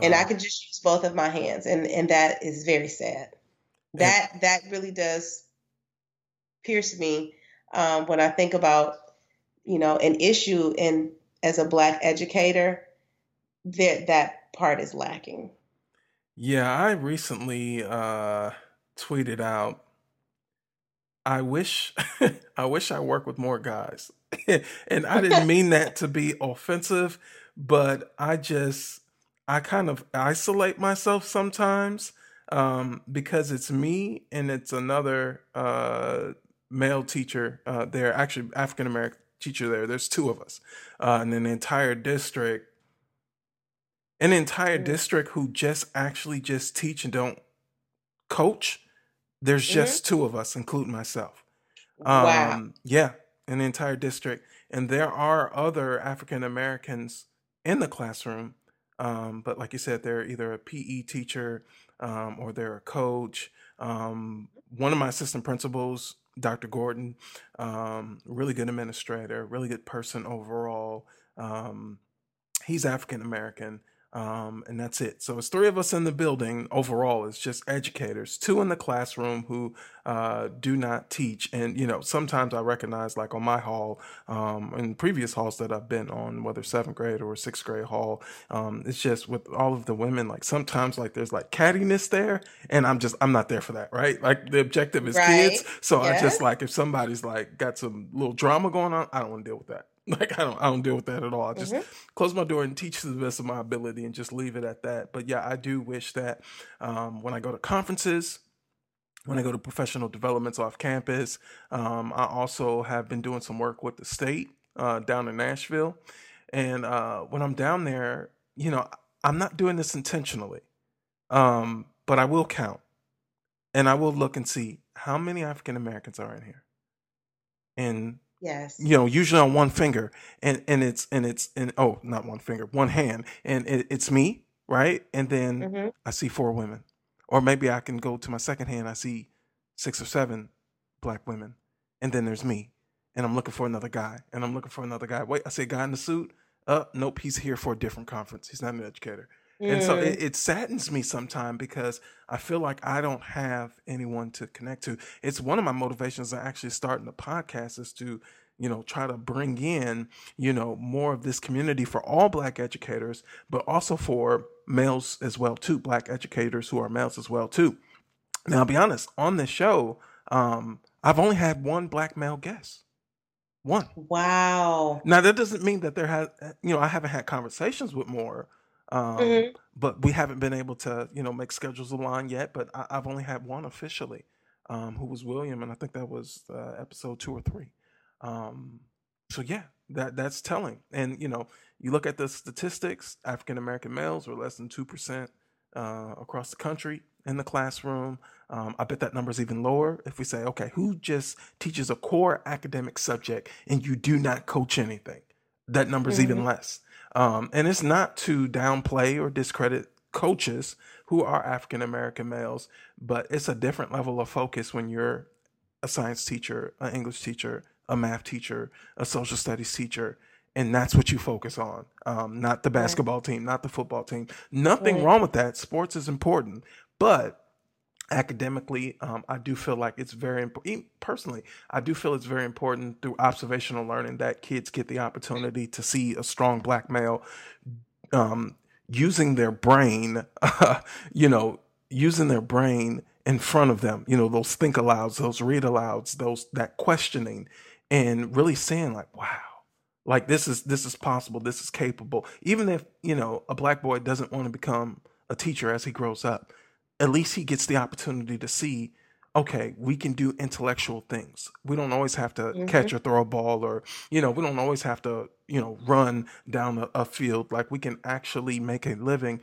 and I can just use both of my hands, and and that is very sad. That that really does pierce me um, when I think about you know an issue, and as a black educator, that that part is lacking. Yeah, I recently uh tweeted out I wish I wish I worked with more guys. and I didn't mean that to be offensive, but I just I kind of isolate myself sometimes um because it's me and it's another uh male teacher uh there actually African American teacher there. There's two of us. Uh in an entire district an entire Mm. district who just actually just teach and don't coach there's Mhm. just two of us including myself wow. um yeah an entire district and there are other african americans in the classroom um but like you said they're either a pe teacher um or they're a coach um one of my assistant principals dr gordon um really good administrator really good person overall um he's African American, um, and that's it. So it's three of us in the building. Overall, it's just educators, two in the classroom who uh, do not teach. And you know, sometimes I recognize, like on my hall, um, in previous halls that I've been on, whether seventh grade or sixth grade hall, um, it's just with all of the women. Like sometimes, like there's like cattiness there, and I'm just I'm not there for that, right? Like the objective is kids, Right. so I just like if somebody's like got some little drama going on, I don't want to deal with that. Like I don't I don't deal with that at all. I just Mhm. close my door and teach to the best of my ability and just leave it at that. But yeah, I do wish that um, when I go to conferences, when I go to professional developments off campus, um, I also have been doing some work with the state uh, down in Nashville. And uh, when I'm down there, you know, I'm not doing this intentionally, um, but I will count and I will look and see how many African Americans are in here. And Yes. you know usually on one finger and and it's and it's and oh not one finger one hand and it, it's me right? And then hmm i see four women. Or maybe i can go to my second hand i see six or seven black women and then there's me and i'm looking for another guy and i'm looking for another guy. Wait i see a guy in the suit? Uh nope he's here for a different conference. He's not an educator and so it, it saddens me sometimes because I feel like I don't have anyone to connect to. It's one of my motivations of actually starting the podcast is to, you know, try to bring in, you know, more of this community for all black educators, but also for males as well too, black educators who are males as well too. Now, I'll be honest, on this show, um, I've only had one black male guest. One. Wow. Now that doesn't mean that there has, you know, I haven't had conversations with more, um, Mhm. but we haven't been able to, you know, make schedules align yet. But I, I've only had one officially, um, who was William, and I think that was uh, episode two or three. Um, so yeah, that that's telling. And you know, you look at the statistics: African American males are less than two percent uh, across the country in the classroom. Um, I bet that number is even lower if we say, okay, who just teaches a core academic subject and you do not coach anything? That number is even less. Um, and it's not to downplay or discredit coaches who are African American males, but it's a different level of focus when you're a science teacher, an English teacher, a math teacher, a social studies teacher, and that's what you focus on. Um, not the basketball team, not the football team. Nothing Right. wrong with that. Sports is important, but academically, um, I do feel like it's very important. Personally, I do feel it's very important through observational learning that kids get the opportunity to see a strong black male um, using their brain, you know, using their brain in front of them, you know, those think alouds, those read alouds, those that questioning, and really saying like, wow, like this is this is possible, this is capable. Even if you know a black boy doesn't want to become a teacher as he grows up, at least he gets the opportunity to see. Okay, we can do intellectual things. We don't always have to catch or throw a ball, or you know, we don't always have to, you know, run down a, a field. Like we can actually make a living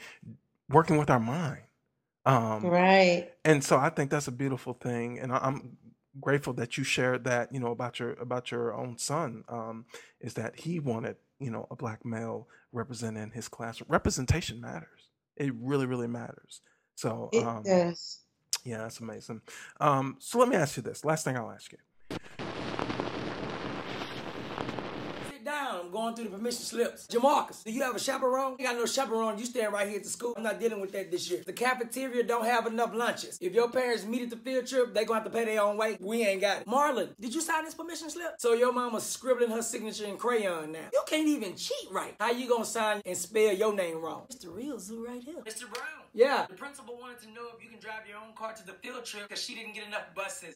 working with our mind. Um, Right. and so I think that's a beautiful thing, and I- I'm grateful that you shared that, you know, about your about your own son. Um, is that he wanted, you know, a black male representing his class. Representation matters. It really, really matters. So, um, does. yeah, that's amazing. Um, so let me ask you this. Last thing I'll ask you. Sit down. I'm going through the permission slips. Jamarcus, do you have a chaperone? You got no chaperone. You stand right here at the school. I'm not dealing with that this year. The cafeteria don't have enough lunches. If your parents meet at the field trip, they gonna have to pay their own way. We ain't got it. Marlon, did you sign this permission slip? So your mama's scribbling her signature in crayon now. You can't even cheat right. How you gonna sign and spell your name wrong? It's the real zoo right here. Mr. Brown. Yeah. The principal wanted to know if you can drive your own car to the field trip because she didn't get enough buses.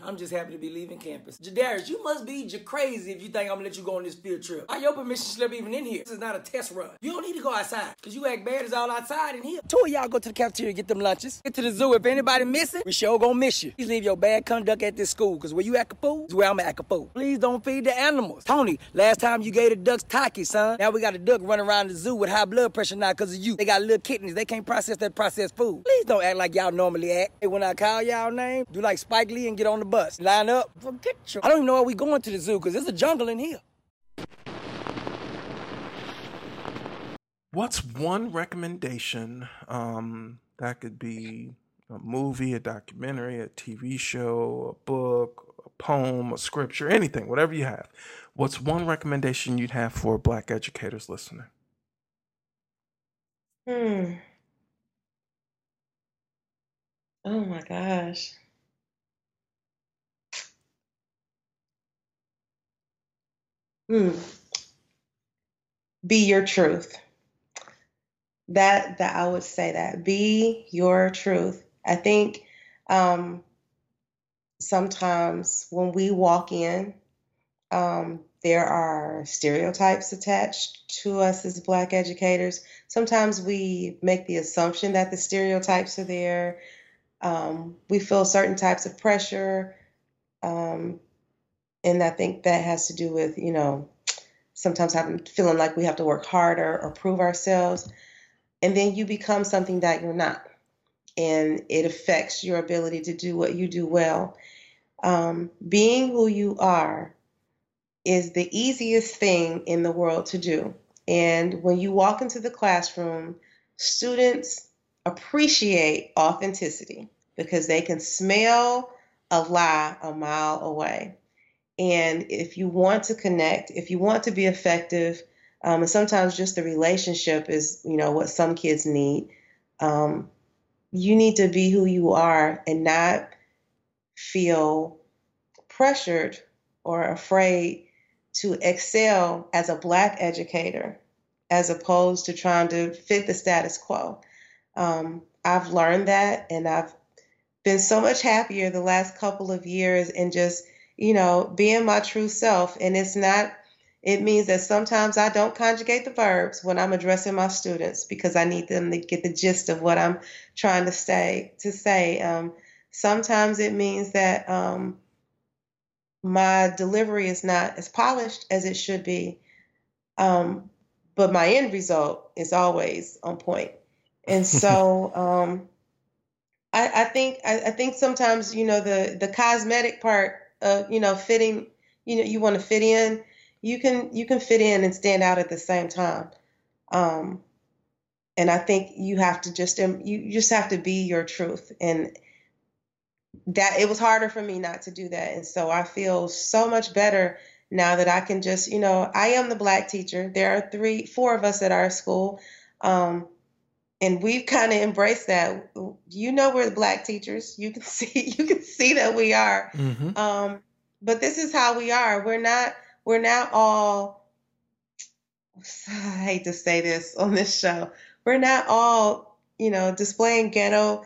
I'm just happy to be leaving campus. Jadarius, you must be crazy if you think I'm gonna let you go on this field trip. Why your permission slip even in here? This is not a test run. You don't need to go outside, cause you act bad as all outside in here. Two of y'all go to the cafeteria get them lunches. Get to the zoo. If anybody missing, we sure gonna miss you. Please leave your bad conduct at this school, cause where you act a fool is where I'm act a fool. Please don't feed the animals. Tony, last time you gave the ducks taki, son. Now we got a duck running around the zoo with high blood pressure now cause of you. They got little kidneys. They can't process that processed food. Please don't act like y'all normally act. Hey, when I call y'all name, do like Spike Lee and get on the bus. Line up. Forget you. I don't even know why we going to the zoo because there's a jungle in here. What's one recommendation um, that could be a movie, a documentary, a TV show, a book, a poem, a scripture, anything, whatever you have? What's one recommendation you'd have for black educators listening? Hmm. Oh my gosh. Hmm. Be your truth. That that I would say that. Be your truth. I think um, sometimes when we walk in, um, there are stereotypes attached to us as Black educators. Sometimes we make the assumption that the stereotypes are there. Um, we feel certain types of pressure. Um, and I think that has to do with, you know, sometimes having feeling like we have to work harder or prove ourselves. And then you become something that you're not. And it affects your ability to do what you do well. Um, being who you are is the easiest thing in the world to do. And when you walk into the classroom, students appreciate authenticity because they can smell a lie a mile away. And if you want to connect, if you want to be effective, um, and sometimes just the relationship is, you know, what some kids need. Um, you need to be who you are and not feel pressured or afraid to excel as a black educator as opposed to trying to fit the status quo. Um, I've learned that and I've been so much happier the last couple of years and just, you know, being my true self. And it's not, it means that sometimes I don't conjugate the verbs when I'm addressing my students because I need them to get the gist of what I'm trying to say. To say, um, sometimes it means that um, my delivery is not as polished as it should be, um, but my end result is always on point. And so um, I, I, think I, I, think sometimes you know the the cosmetic part of you know fitting you know you want to fit in you can you can fit in and stand out at the same time. Um, and I think you have to just um, you just have to be your truth and that it was harder for me not to do that. And so I feel so much better now that I can just, you know, I am the black teacher. There are three, four of us at our school. Um, and we've kind of embraced that. You know, we're the black teachers. You can see, you can see that we are. Mm-hmm. Um, but this is how we are. We're not, we're not all, I hate to say this on this show, we're not all, you know, displaying ghetto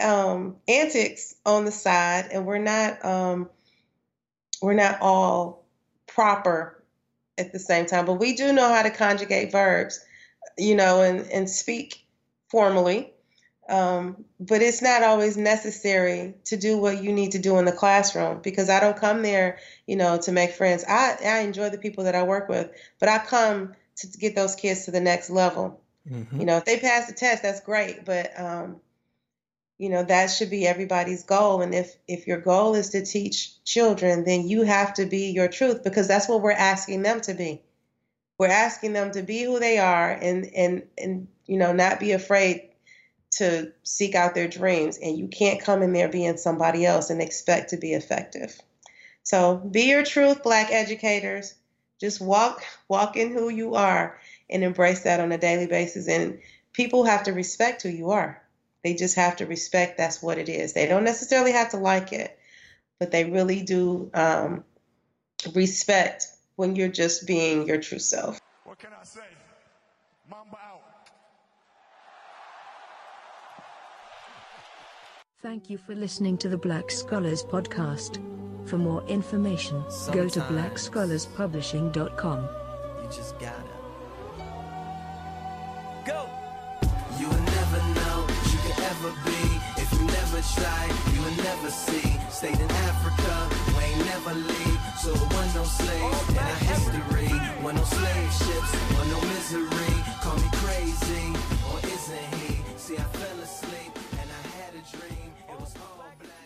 um, antics on the side, and we're not um, we're not all proper at the same time. But we do know how to conjugate verbs, you know, and and speak formally. Um, but it's not always necessary to do what you need to do in the classroom because I don't come there, you know, to make friends. I, I enjoy the people that I work with, but I come to get those kids to the next level. Mm-hmm. You know, if they pass the test, that's great. But um, you know that should be everybody's goal and if if your goal is to teach children then you have to be your truth because that's what we're asking them to be we're asking them to be who they are and and and you know not be afraid to seek out their dreams and you can't come in there being somebody else and expect to be effective so be your truth black educators just walk walk in who you are and embrace that on a daily basis and people have to respect who you are they just have to respect that's what it is. They don't necessarily have to like it, but they really do um, respect when you're just being your true self. What can I say? Mamba out. Thank you for listening to the Black Scholars Podcast. For more information, Sometimes go to blackscholarspublishing.com. You just gotta. try, you will never see. Stayed in Africa, we ain't never leave. So it was no slave in our history. One no slave ships, one no misery. Call me crazy was all black.